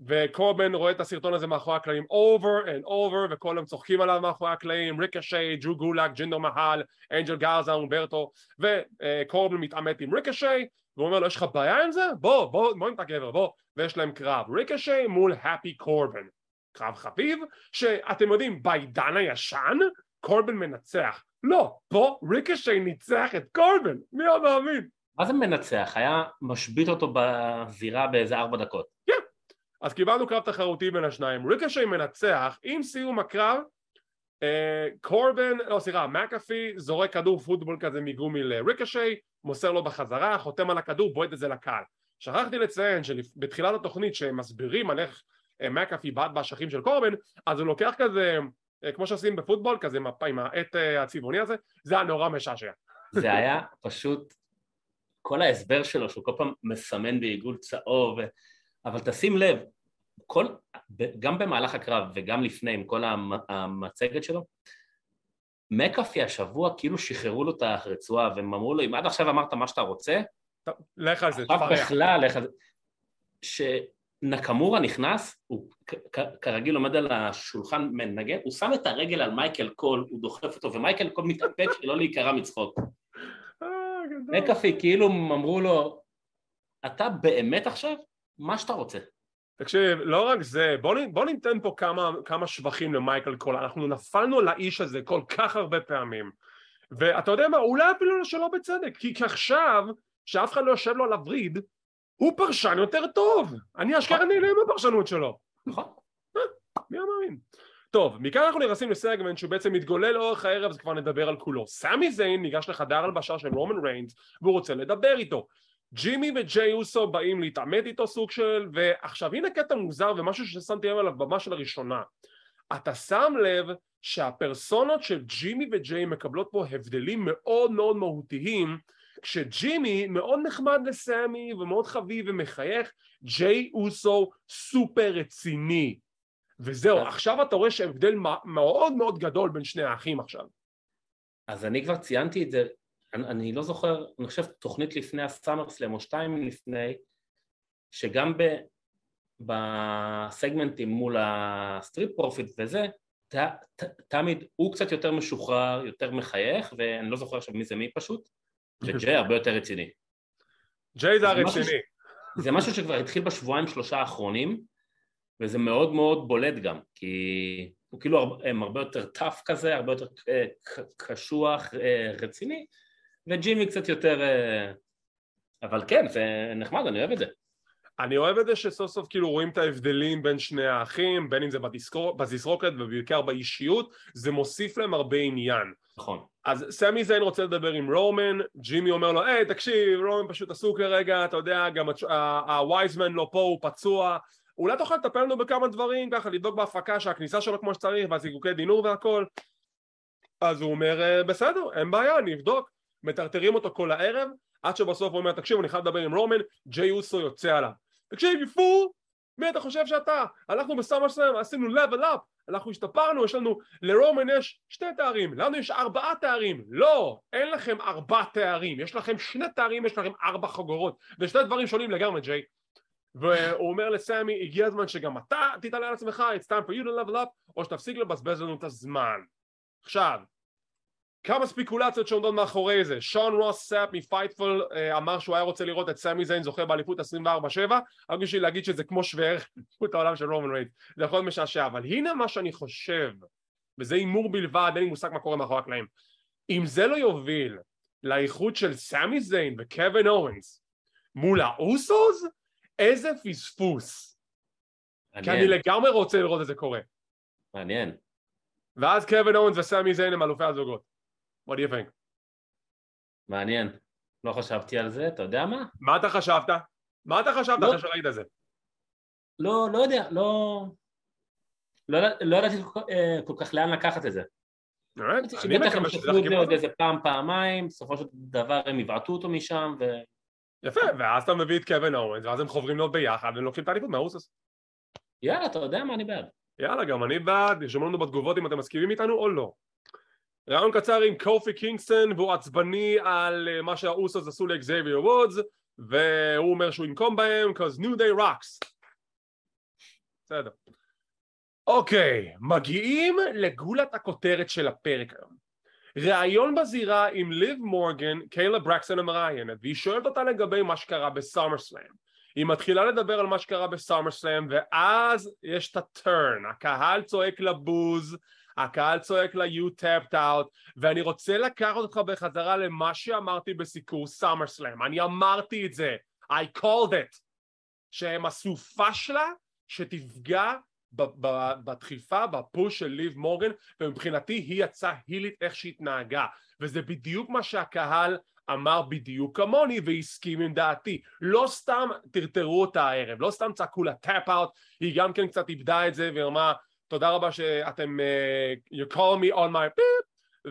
וקורבן רואה את הסרטון הזה מאחורי הקלעים over and over וכולם צוחקים עליו מאחורי הקלעים ריקשי, ג'ו גולק, ג'ינדו מהל, אנג'ל גרזה, אומברטו וקורבן מתעמת עם ריקשי והוא אומר לו יש לך בעיה עם זה? בוא בוא בוא נמתק גבר בוא ויש להם קרב ריקשי מול הפי קורבן קרב חביב שאתם יודעים בעידן הישן קורבן מנצח לא פה ריקשי ניצח את קורבן מי עוד מאמין? מה זה מנצח? היה משבית אותו בזירה באיזה ארבע דקות אז קיבלנו קרב תחרותי בין השניים, ריקושי מנצח, עם סיום הקרב אה, קורבן, לא סליחה, מקאפי זורק כדור פוטבול כזה מגומי לריקושי, מוסר לו בחזרה, חותם על הכדור, בועט את זה לקהל. שכחתי לציין שבתחילת התוכנית שמסבירים על איך אה, מקאפי בעט באשכים של קורבן, אז הוא לוקח כזה, אה, כמו שעושים בפוטבול, כזה עם העט הצבעוני הזה, זה היה נורא משעשע. זה היה פשוט, כל ההסבר שלו שהוא כל פעם מסמן בעיגול צהוב אבל תשים לב, כל, גם במהלך הקרב וגם לפני עם כל המצגת שלו, מקאפי השבוע כאילו שחררו לו את הרצועה והם אמרו לו אם עד עכשיו אמרת מה שאתה רוצה, לך על זה, עכשיו בכלל לך על זה, נקמורה נכנס, הוא כרגיל עומד על השולחן מנגן, הוא שם את הרגל על מייקל קול, הוא דוחף אותו, ומייקל קול מתאפק שלא להיקרע מצחוק. אה, מקאפי כאילו אמרו לו, אתה באמת עכשיו? מה שאתה רוצה. תקשיב, לא רק זה, בוא, בוא ניתן פה כמה, כמה שבחים למייקל קול, אנחנו נטפלנו לאיש הזה כל כך הרבה פעמים ואתה יודע מה, אולי אפילו שלא בצדק, כי עכשיו, שאף אחד לא יושב לו על הווריד, הוא פרשן יותר טוב, אני אשכרה נכון. נהנה מהפרשנות שלו. נכון. אה, מי המאמין? טוב, מכאן אנחנו נכנסים לסגמנט שהוא בעצם מתגולל לאורך הערב, אז כבר נדבר על כולו. סמי זיין ניגש לחדר הלבשה של רומן ריינס והוא רוצה לדבר איתו. ג'ימי וג'יי אוסו באים להתעמת איתו סוג של, ועכשיו הנה קטע מוזר ומשהו ששמתי לב עליו ממש לראשונה. אתה שם לב שהפרסונות של ג'ימי וג'יי מקבלות פה הבדלים מאוד מאוד מהותיים כשג'ימי מאוד נחמד לסמי ומאוד חביב ומחייך, ג'יי אוסו סופר רציני וזהו, עכשיו אתה רואה שהבדל מאוד מאוד גדול בין שני האחים עכשיו. אז אני כבר ציינתי את זה, אני, אני לא זוכר, אני חושב תוכנית לפני ה SummerSlam או שתיים לפני, שגם ב, בסגמנטים מול ה Street Profits וזה, ת, ת, תמיד הוא קצת יותר משוחרר, יותר מחייך, ואני לא זוכר עכשיו מי זה מי פשוט, וג'יי [laughs] הרבה יותר רציני. ג'יי זה הרציני. זה משהו שכבר התחיל בשבועיים שלושה האחרונים, וזה מאוד מאוד בולט גם, כי הוא כאילו הם הרבה יותר טאף כזה, הרבה יותר אה, קשוח, אה, רציני, וג'ימי קצת יותר... אה, אבל כן, זה נחמד, אני אוהב את זה. אני אוהב את זה שסוף סוף כאילו רואים את ההבדלים בין שני האחים, בין אם זה בזיסרוקת ובעיקר באישיות, זה מוסיף להם הרבה עניין. נכון. אז סמי זיין רוצה לדבר עם רומן, ג'ימי אומר לו, היי תקשיב, רומן פשוט עסוק כרגע, אתה יודע, גם הווייזמן לא פה, הוא פצוע, אולי תוכל לטפל לנו בכמה דברים, ככה לבדוק בהפקה שהכניסה שלו כמו שצריך והזיקוקי דינור והכל אז הוא אומר אה, בסדר, אין בעיה, אני אבדוק מטרטרים אותו כל הערב עד שבסוף הוא אומר תקשיב אני חייב לדבר עם רומן, ג'יי אוסו יוצא עליו תקשיב יפור, מי אתה חושב שאתה? אנחנו בסמר סלאם עשינו level up אנחנו השתפרנו, יש לנו, לרומן יש שתי תארים, לנו יש ארבעה תארים, לא, אין לכם ארבעה תארים, יש לכם שני תארים, יש לכם ארבע חגורות, ושני דברים שונים לגמרי ג'יי, והוא אומר לסמי, הגיע הזמן שגם אתה תתעלה על עצמך, it's time for you to level up, או שתפסיק לבזבז לנו את הזמן. עכשיו, כמה ספיקולציות שעומדות מאחורי זה, שון רוס סאפ מ Fightful אה, אמר שהוא היה רוצה לראות את סמי זיין זוכה באליפות 24-7 רק בשביל להגיד שזה כמו שווה ערך באליפות העולם של רומן ריינס זה יכול להיות משעשע אבל הנה מה שאני חושב וזה הימור בלבד אין לי מושג מה קורה מאחורי הקלעים אם זה לא יוביל לאיחוד של סמי זיין וקווין אוונס מול האוסוס איזה פספוס. כי אני לגמרי רוצה לראות את זה קורה. מעניין. ואז קווין אוונס וסמי זיין הם אלופי הזוגות. What do you think? מעניין. לא חשבתי על זה, אתה יודע מה? מה אתה חשבת? מה אתה חשבת לא, אחרי שראית את זה? לא, לא יודע, לא... לא, לא ידעתי כל, אה, כל כך לאן לקחת את זה. אני מקווה שזה זה עוד איזה פעם, פעמיים, בסופו של דבר הם יבעטו אותו משם ו... יפה, ואז אתה מביא את קווין אורנס, ואז הם חוברים להיות ביחד, והם לוקחים את האליפות מהרוסוס. יאללה, אתה יודע מה, אני בעד. יאללה, גם אני בעד, תרשמו לנו בתגובות אם אתם מסכימים איתנו או לא. ראיון קצר עם קופי קינגסטון, והוא עצבני על אה, מה שהאוסוס עשו לאקזייביר וודס, והוא אומר שהוא ינקום בהם, cause new day rocks. בסדר. אוקיי, מגיעים לגולת הכותרת של הפרק היום. ראיון בזירה עם ליב מורגן, קיילה ברקסטון המראיינת, והיא שואלת אותה לגבי מה שקרה ב SummerSlam. היא מתחילה לדבר על מה שקרה ב SummerSlam, ואז יש את ה turn, הקהל צועק לה בוז, הקהל צועק ל-you tapped out, ואני רוצה לקחת אותך בחזרה למה שאמרתי בסיקור סאמר סלאם. אני אמרתי את זה, I called it, שהם עשו פשלה שתפגע בדחיפה, בפוש של ליב מורגן ומבחינתי היא יצאה הילית איך שהתנהגה וזה בדיוק מה שהקהל אמר בדיוק כמוני והסכים עם דעתי. לא סתם טרטרו אותה הערב, לא סתם צעקו לה טאפ אאוט היא גם כן קצת איבדה את זה והיא אמרה תודה רבה שאתם uh, you call me on my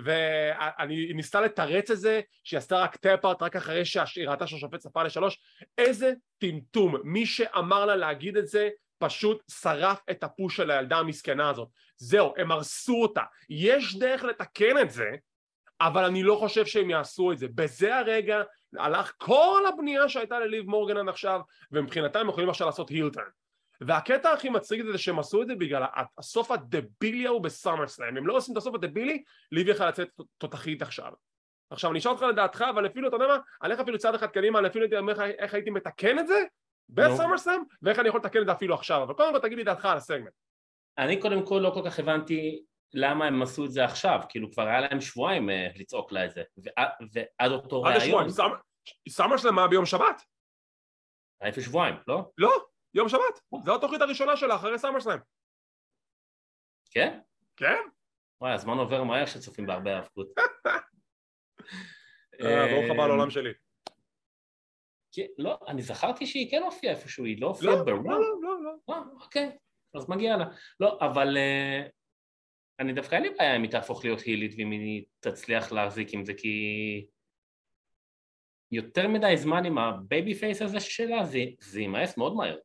והיא ניסתה לתרץ את זה שהיא עשתה רק tap-out רק אחרי שהיא ראתה שהשופט ספר לשלוש. איזה טמטום. מי שאמר לה להגיד את זה פשוט שרף את ה push של הילדה המסכנה הזאת. זהו, הם הרסו אותה. יש דרך לתקן את זה, אבל אני לא חושב שהם יעשו את זה. בזה הרגע הלך כל הבנייה שהייתה לליב מורגן עד עכשיו, ומבחינתם הם יכולים עכשיו לעשות הילטרן. והקטע הכי מצחיק זה שהם עשו את זה בגלל הסוף הדבילי ההוא בסאמר סלאם הם לא עושים את הסוף הדבילי ליבי יכול לצאת תותחית עכשיו. עכשיו אני אשאל אותך לדעתך אבל אפילו אתה יודע מה? אלך אפילו צעד אחד קדימה אני אפילו הייתי אומר איך הייתי מתקן את זה בסאמר סלאם ואיך אני יכול לתקן את זה אפילו עכשיו. אבל קודם כל תגיד לי דעתך על הסגמנט. אני קודם כל לא כל כך הבנתי למה הם עשו את זה עכשיו, כאילו כבר היה להם שבועיים אה, לצעוק לה את זה, ועד אותו ראיון... סאמר שלהם היה ביום שבת. היה לפני שבועיים, לא? לא, יום שבת, זו התוכנית הראשונה שלה אחרי סאמר שלהם. כן? כן. וואי, הזמן עובר מהר כשצופים בהרבה האבקות. [laughs] אה, ברוך הבא לעולם שלי. לא, אני זכרתי שהיא כן הופיעה איפשהו, היא לא הופיעה ברור. לא, לא, לא, לא. אה, אוקיי, אז מגיע לה. לא, אבל אני דווקא אין לי בעיה אם היא תהפוך להיות הילית ואם היא תצליח להחזיק עם זה כי יותר מדי זמן עם ה babyface הזה שלה זה, זה יימאס מאוד מהר.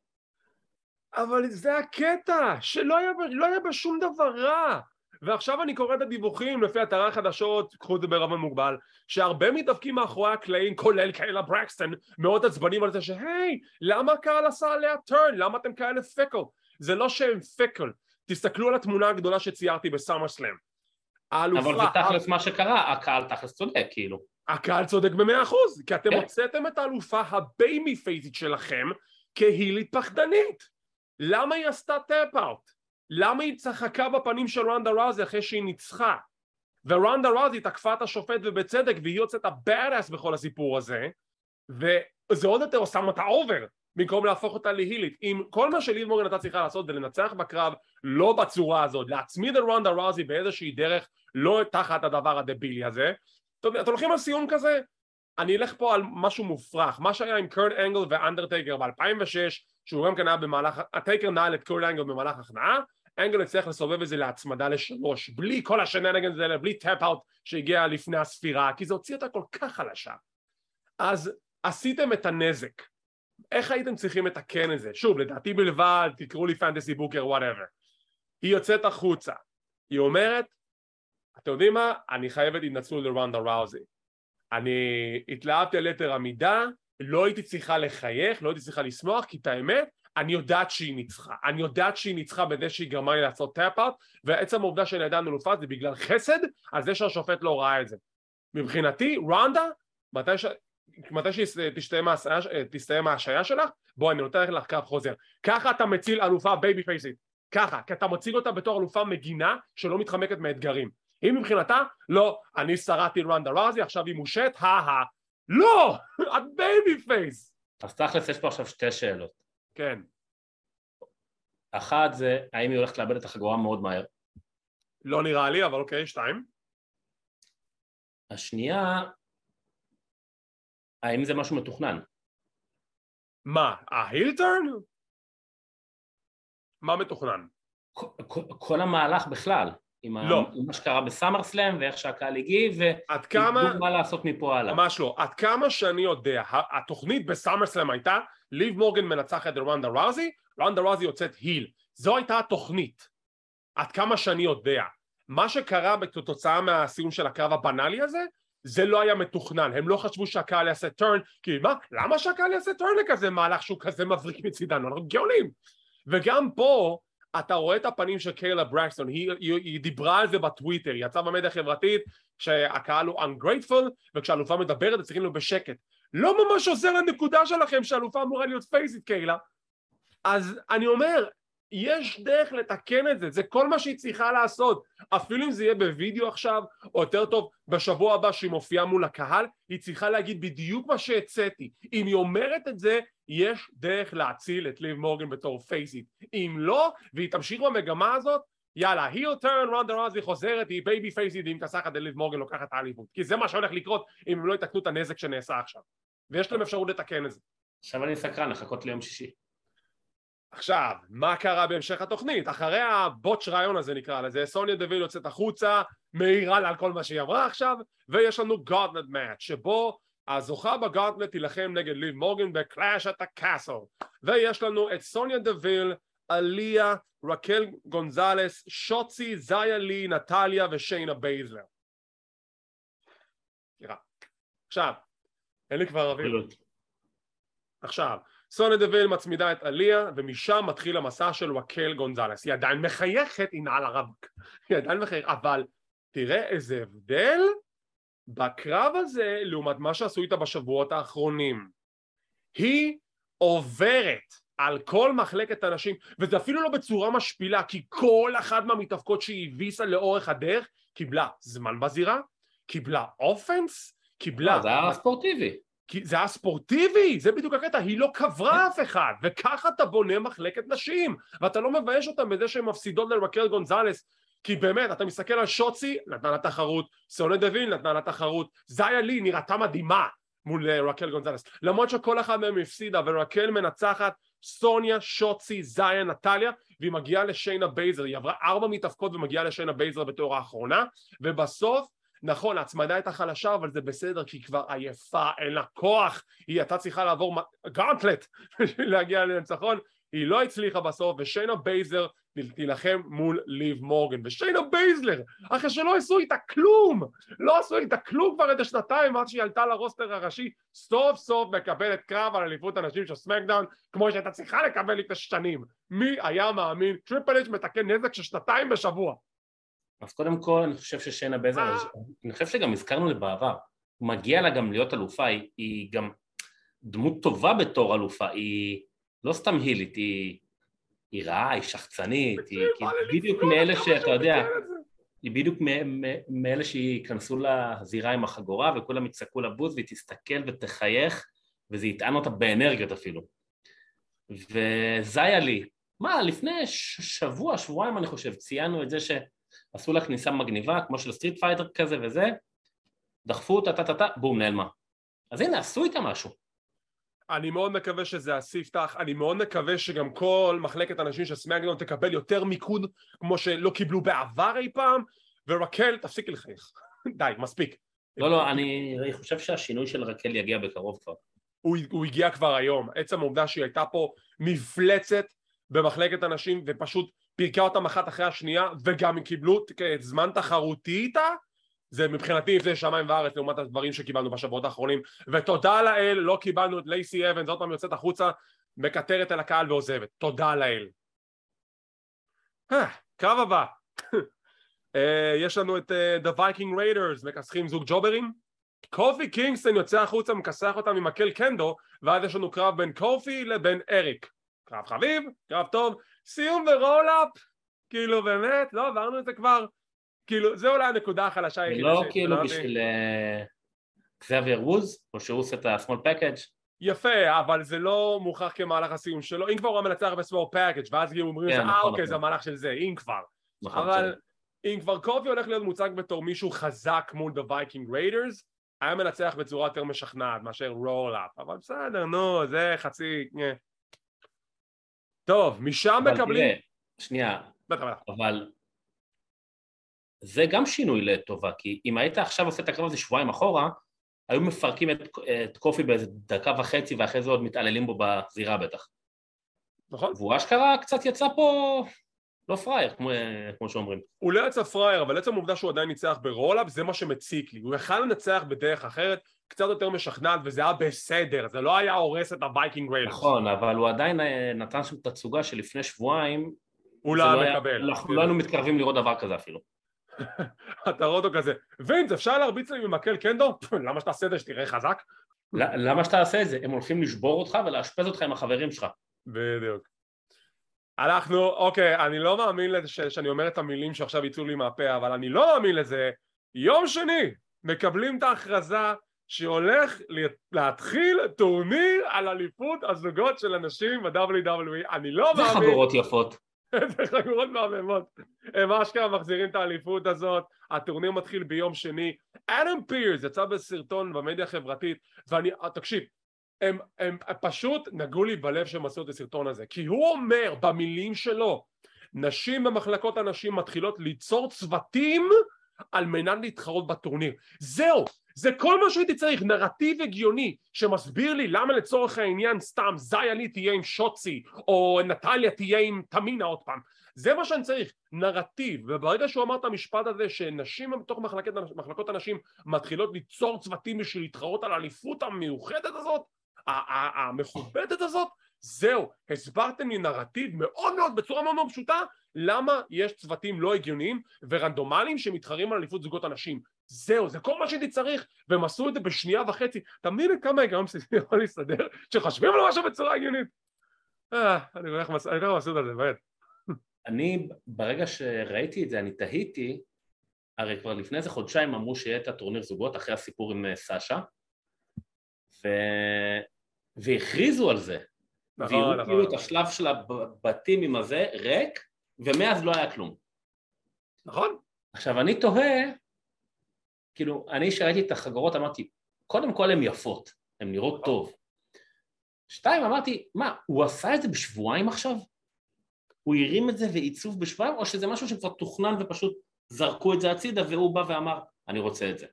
אבל זה הקטע, שלא היה, לא היה בה שום דבר רע. ועכשיו אני קורא את הדיווחים לפי אתרי החדשות, קחו את זה בערבון מוגבל, שהרבה מתאבקים מאחורי הקלעים, כולל קיילה ברקסטון, מאוד עצבנים על זה שהי, למה הקהל עשה עליה turn? למה אתם כאלה fickle? זה לא שהם fickle, תסתכלו על התמונה הגדולה שציירתם ב SummerSlam. אבל זה תכלס מה שקרה, הקהל תכלס צודק כאילו. הקהל צודק במאה אחוז, כי אתם כן. הוצאתם את האלופה הבייבי פייסית שלכם כהילית פחדנית. למה היא עשתה tap-out? למה היא צחקה בפנים של רונדה ראוזי אחרי שהיא ניצחה? ורונדה ראוזי תקפה את השופט ובצדק והיא יוצאת ה bad בכל הסיפור הזה וזה עוד יותר שם אותה over במקום להפוך אותה להילית. אם כל מה שליב מורגן הייתה צריכה לעשות זה לנצח בקרב לא בצורה הזאת, להצמיד את רונדה רוזי באיזושהי דרך לא תחת הדבר הדבילי הזה. אתם הולכים על סיום כזה? אני אלך פה על משהו מופרך, מה שהיה עם קרט אנגל ואנדרטייקר ב-2006 שהוא גם כן היה במהלך, הטייקר נעל את קרט אנגל במהלך הכנעה אנגל הצליח לסובב את זה להצמדה לשלוש בלי כל השננגנס האלה, בלי טאפ אאוט שהגיע לפני הספירה כי זה הוציא אותה כל כך חלשה אז עשיתם את הנזק איך הייתם צריכים לתקן את זה? שוב, לדעתי בלבד, תקראו לי fantasy booker, whatever. היא יוצאת החוצה, היא אומרת, אתם יודעים מה? אני חייבת התנצלות לרונדה ראוזי. אני התלהבתי על יתר המידה, לא הייתי צריכה לחייך, לא הייתי צריכה לשמוח, כי את האמת, אני יודעת שהיא ניצחה. אני יודעת שהיא ניצחה בזה שהיא גרמה לי לעשות tap-out, ועצם העובדה שאני עדיין אלופה זה בגלל חסד על זה שהשופט לא ראה את זה. מבחינתי, רונדה, מתי ש... מתי שתסתיים ההשעיה שלך, בואי אני נותן לך קרב חוזר. ככה אתה מציל אלופה בייבי פייסית. ככה, כי אתה מציג אותה בתור אלופה מגינה שלא מתחמקת מאתגרים. היא מבחינתה, לא, אני שרדתי רונדה ראוזי, עכשיו היא מושט, הא לא! [laughs] את babyface! אז תכלס יש פה עכשיו שתי שאלות. כן. אחת זה, האם היא הולכת לאבד את החגורה מאוד מהר? לא נראה לי, אבל אוקיי, שתיים. השנייה, האם זה משהו מתוכנן? מה, ההילטרן? מה מתוכנן? כל, כל, כל המהלך בכלל, עם, לא. ה, עם מה שקרה בסאמר סלאם ואיך שהקהל הגיב ועד כמה... מה לעשות מפה הלאה. ממש לא. עד כמה שאני יודע, התוכנית בסאמר סלאם הייתה ליב מורגן מנצחת את רונדה ראזי, רונדה ראזי יוצאת היל. זו הייתה התוכנית. עד כמה שאני יודע. מה שקרה בתוצאה מהסיום של הקרב הבנאלי הזה זה לא היה מתוכנן, הם לא חשבו שהקהל יעשה טרן, כי מה, למה שהקהל יעשה טרן לכזה מהלך שהוא כזה מבריק מצידנו, אנחנו גאונים. וגם פה אתה רואה את הפנים של קיילה ברקסטון, היא, היא, היא דיברה על זה בטוויטר, היא יצאה במדיה החברתית שהקהל הוא ungrateful וכשהאלופה מדברת צריכים להיות בשקט. לא ממש עוזר לנקודה שלכם שהאלופה אמורה להיות פייסית קיילה. אז אני אומר, יש דרך לתקן את זה, זה כל מה שהיא צריכה לעשות. אפילו אם זה יהיה בווידאו עכשיו או יותר טוב בשבוע הבא שהיא מופיעה מול הקהל היא צריכה להגיד בדיוק מה שהצעתי. אם היא אומרת את זה יש דרך להציל את ליב מורגן בתור פייסית אם לא והיא תמשיך במגמה הזאת יאללה heel turn רונדה ראוזי חוזרת היא בייבי פייסית והיא מרסקת את ליב מורגן לוקחת את האליפות כי זה מה שהולך לקרות אם הם לא יתקנו את הנזק שנעשה עכשיו. ויש להם אפשרות לתקן את זה. עכשיו אני סקרן לחכות ליום שישי עכשיו, מה קרה בהמשך התוכנית? אחרי ה botch ראיון הזה נקרא לזה, סוניה דוויל יוצאת החוצה, מעירה לה על כל מה שהיא אמרה עכשיו, ויש לנו gauntlet match, שבו הזוכה ב gauntlet תילחם נגד ליב מורגן ב Clash at the Castle, ויש לנו את סוניה דוויל, עליה, רקל גונזלס, שוצי, זיה לי, נטליה ושיינה בייזלר. עכשיו, אין לי כבר אוויר. עכשיו, סוניה דוויל מצמידה את עליה ומשם מתחיל המסע של וואקל גונזלס. היא עדיין מחייכת היא נעל הרבק. היא עדיין מחייכת אבל תראה איזה הבדל בקרב הזה לעומת מה שעשו איתה בשבועות האחרונים. היא עוברת על כל מחלקת הנשים וזה אפילו לא בצורה משפילה כי כל אחת מהמתאבקות שהיא הביסה לאורך הדרך קיבלה זמן בזירה קיבלה אופנס קיבלה... לא, זה היה ספורטיבי כי זה היה ספורטיבי, זה בדיוק הקטע, היא לא קברה אף אחד, וככה אתה בונה מחלקת נשים, ואתה לא מבייש אותם בזה שהן מפסידות לרקל גונזלס, כי באמת, אתה מסתכל על שוצי, נתנה לה תחרות, סונה דווין נתנה לה תחרות, זיה לי נראתה מדהימה מול אה, רקל גונזלס, למרות שכל אחד מהם הפסידה ורקל מנצחת, סוניה, שוצי, זיה, נטליה, והיא מגיעה לשיינה בייזלר, היא עברה ארבע מתאבקות ומגיעה לשיינה בייזלר בתור האחרונה, ובסוף נכון ההצמדה הייתה חלשה אבל זה בסדר כי היא כבר עייפה אין לה כוח. היא הייתה צריכה לעבור gauntlet בשביל להגיע לניצחון. היא לא הצליחה בסוף ושיינה בייזלר תילחם מול ליב מורגן. ושיינה בייזלר אחרי שלא עשו איתה כלום לא עשו איתה כלום כבר איזה שנתיים עד שהיא עלתה ל roster הראשי סוף סוף מקבלת קרב על אליפות הנשים של סמקדאון כמו שהייתה צריכה לקבל לפני שנים. מי היה מאמין? טריפל אייץ' מתקן נזק של שנתיים בשבוע אז קודם כל אני חושב ששיינה בייזלר, אה. אני חושב שגם הזכרנו בעבר, מגיע לה גם להיות אלופה, היא, היא גם דמות טובה בתור אלופה, היא לא סתם הילית, היא, היא רעה, היא שחצנית, היא, היא בדיוק מאלה שאתה יודע, היא בדיוק מאלה שייכנסו לזירה עם החגורה וכולם יצעקו לה בוז והיא תסתכל ותחייך וזה יטען אותה באנרגיות אפילו. וזה לי, מה, לפני שבוע, שבועיים אני חושב, ציינו את זה ש... עשו לה כניסה מגניבה, כמו של סטריט פייטר כזה וזה, דחפו אותה, טה טה טה, בום, נעלמה. אז הנה, עשו איתה משהו. אני מאוד מקווה שזה הספתח, אני מאוד מקווה שגם כל מחלקת הנשים של סמאקדאון תקבל יותר מיקוד כמו שלא קיבלו בעבר אי פעם ורקל תפסיקי לחייך, [laughs] די מספיק. לא לא אני חושב שהשינוי של רקל יגיע בקרוב כבר. הוא, הוא הגיע כבר היום, עצם העובדה שהיא הייתה פה מפלצת במחלקת אנשים ופשוט פירקה אותם אחת אחרי השנייה וגם קיבלו זמן תחרותי איתה זה מבחינתי לפני שמיים וארץ לעומת הדברים שקיבלנו בשבועות האחרונים. ותודה לאל לא קיבלנו את לייסי אבנס עוד פעם יוצאת החוצה מקטרת אל הקהל ועוזבת. תודה לאל. אה, קרב הבא. [laughs] אה, יש לנו את אה, The Viking Raiders מכסחים זוג ג'וברים. קופי קינגסטון יוצא החוצה מכסח אותם עם מקל קנדו ואז יש לנו קרב בין קופי לבין אריק. קרב חביב, קרב טוב סיום ב roll-up, כאילו באמת, לא עברנו את זה כבר, כאילו זה אולי הנקודה החלשה היחידה. לא כאילו בשביל קזאבייר אה, וודס, או שהוא עושה את ה-small package? יפה, אבל זה לא מוכר כמהלך הסיום שלו, אם כבר הוא מנצח ב-small package, ואז כאילו אומרים, כן, אה נכון, אוקיי, נכון. זה המהלך של זה, אם כבר. נכון, אבל אם כבר קופי הולך להיות מוצג בתור מישהו חזק מול The Viking Raiders, היה מנצח בצורה יותר משכנעת מאשר רולאפ, אבל בסדר, נו, זה חצי... טוב, משם מקבלים... תראה, שנייה, אבל זה גם שינוי לטובה, כי אם היית עכשיו עושה את הקרב הזה שבועיים אחורה, היו מפרקים את, את קופי באיזה דקה וחצי ואחרי זה עוד מתעללים בו בזירה בטח. נכון. והוא אשכרה קצת יצא פה לא פראייר, כמו, כמו שאומרים. הוא לא יצא פראייר, אבל עצם העובדה שהוא עדיין ניצח ב roll-up זה מה שמציק לי. הוא יכל לנצח בדרך אחרת, קצת יותר משכנעת וזה היה בסדר, זה לא היה הורס את הווייקינג ריידרס. נכון, אבל הוא עדיין אה, נתן שם תצוגה שלפני שבועיים הוא לא היה מקבל. אנחנו לא היינו מתקרבים לראות דבר כזה אפילו. [laughs] אתה רואה אותו כזה, וינס אפשר להרביץ לי עם מקל קנדו? [laughs] למה שתעשה את זה שתראה חזק? למה שתעשה את זה? הם הולכים לשבור אותך ולאשפז אותך עם החברים שלך. בדיוק. אנחנו, אוקיי, אני לא מאמין לזה שאני אומר את המילים שעכשיו יצאו לי מהפה, אבל אני לא מאמין לזה. יום שני מקבלים את ההכרזה שהולך להתחיל טורניר על אליפות הזוגות של אנשים ב-WWE, אני לא מאמין... זה חגורות יפות. [laughs] זה חגורות מהממות. הם אשכרה מחזירים את האליפות הזאת, הטורניר מתחיל ביום שני. אדם פירס יצא בסרטון במדיה החברתית, ואני, תקשיב, הם, הם, פשוט נגעו לי בלב שהם עשו את הסרטון הזה, כי הוא אומר במילים שלו, נשים במחלקות הנשים מתחילות ליצור צוותים על מנת להתחרות בטורניר. זהו, זה כל מה שהייתי צריך, נרטיב הגיוני שמסביר לי למה לצורך העניין סתם זיה לי תהיה עם שוצי או נטליה תהיה עם תמינה עוד פעם. זה מה שאני צריך, נרטיב. וברגע שהוא אמר את המשפט הזה שנשים בתוך מחלקת, מחלקות הנשים מתחילות ליצור צוותים בשביל להתחרות על האליפות המיוחדת הזאת המכובדת הזאת, זהו, הסברתם לי נרטיב מאוד מאוד, בצורה מאוד מאוד פשוטה, למה יש צוותים לא הגיוניים ורנדומליים שמתחרים על אליפות זוגות הנשים. זהו, זה כל מה שהייתי צריך, והם עשו את זה בשנייה וחצי. מבין כמה היגיון בסיסי יכול להסתדר, שחושבים על משהו בצורה הגיונית? אה, אני איך הם עשו את זה, באמת. אני, ברגע שראיתי את זה, אני תהיתי, הרי כבר לפני איזה חודשיים אמרו שיהיה את הטורניר זוגות אחרי הסיפור עם אה, סאשה, ו... והכריזו על זה. נכון, נכון. והראו כאילו את השלב של הבתים עם הזה ריק, ומאז לא היה כלום. נכון. עכשיו אני תוהה, כאילו, אני שראיתי את החגורות אמרתי, קודם כל הן יפות, הן נראות טוב. שתיים, אמרתי, מה, הוא עשה את זה בשבועיים עכשיו? הוא הרים את זה ועיצוב בשבועיים, או שזה משהו שכבר תוכנן ופשוט זרקו את זה הצידה והוא בא ואמר, אני רוצה את זה.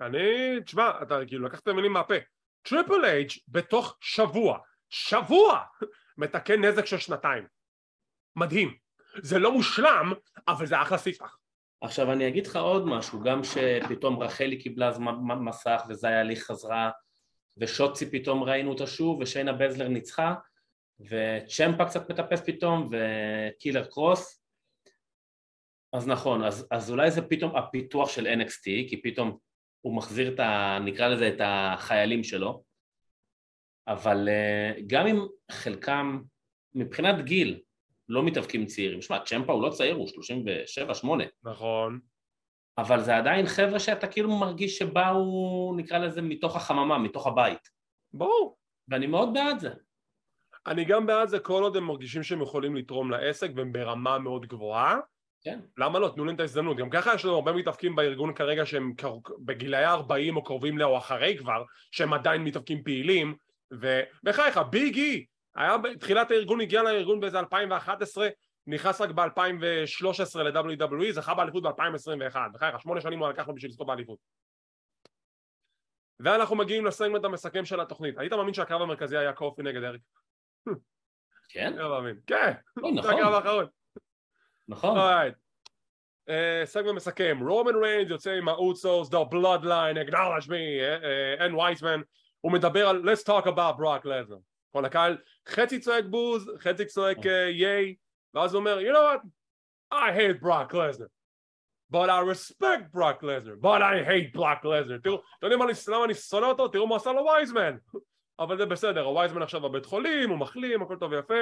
אני, תשמע, אתה כאילו לקחת את המילים מהפה. טריפל אייץ' בתוך שבוע, שבוע, מתקן נזק של שנתיים. מדהים. זה לא מושלם, אבל זה אחלה ספתח. עכשיו אני אגיד לך עוד משהו, גם שפתאום רחלי קיבלה מסך וזיה לי חזרה ושוצי פתאום ראינו אותה שוב ושיינה בזלר ניצחה וצ'מפה קצת מטפס פתאום וקילר קרוס אז נכון, אז, אז אולי זה פתאום הפיתוח של NXT כי פתאום הוא מחזיר את ה... נקרא לזה את החיילים שלו אבל אה, גם אם חלקם מבחינת גיל לא מתאבקים צעירים, שמע צ'מפה הוא לא צעיר, הוא 37-8 נכון אבל זה עדיין חבר'ה שאתה כאילו מרגיש שבאו, נקרא לזה, מתוך החממה, מתוך הבית. ברור. ואני מאוד בעד זה. אני גם בעד זה כל עוד הם מרגישים שהם יכולים לתרום לעסק והם ברמה מאוד גבוהה. כן. למה לא? תנו להם את ההזדמנות. גם ככה יש לנו הרבה מתאבקים בארגון כרגע שהם בגילאי 40 או קרובים לה או אחרי כבר, שהם עדיין מתאבקים פעילים, ובחייך, ביג אי, היה בתחילת הארגון, הגיע לארגון באיזה 2011, נכנס רק ב-2013 ל-WWE, זכה באליפות ב-2021, בחייך, שמונה שנים הוא לקח לו בשביל לזכות באליפות. ואנחנו מגיעים לסגמנט המסכם של התוכנית. היית מאמין שהקרב המרכזי היה קופי נגד אריק? כן? לא מאמין. כן, נכון. זה הקרב האחרון. נכון. סגמנט מסכם, רומן ריינס יוצא עם האוצוס, The Bloodline, acknowledge me, אין וייסמן, הוא מדבר על let's talk about Brock Lesnar. כל הקהל חצי צועק בוז, חצי צועק ייי, ואז הוא אומר, you know what, I hate Brock Lesnar, but I respect Brock Lesnar, but I hate Brock Lesnar. תראו, אתם יודעים למה אני שונא אותו? תראו מה עשה לו וייזמן. [laughs] אבל זה בסדר, הווייזמן עכשיו בבית חולים, הוא מחלים, הכל טוב ויפה.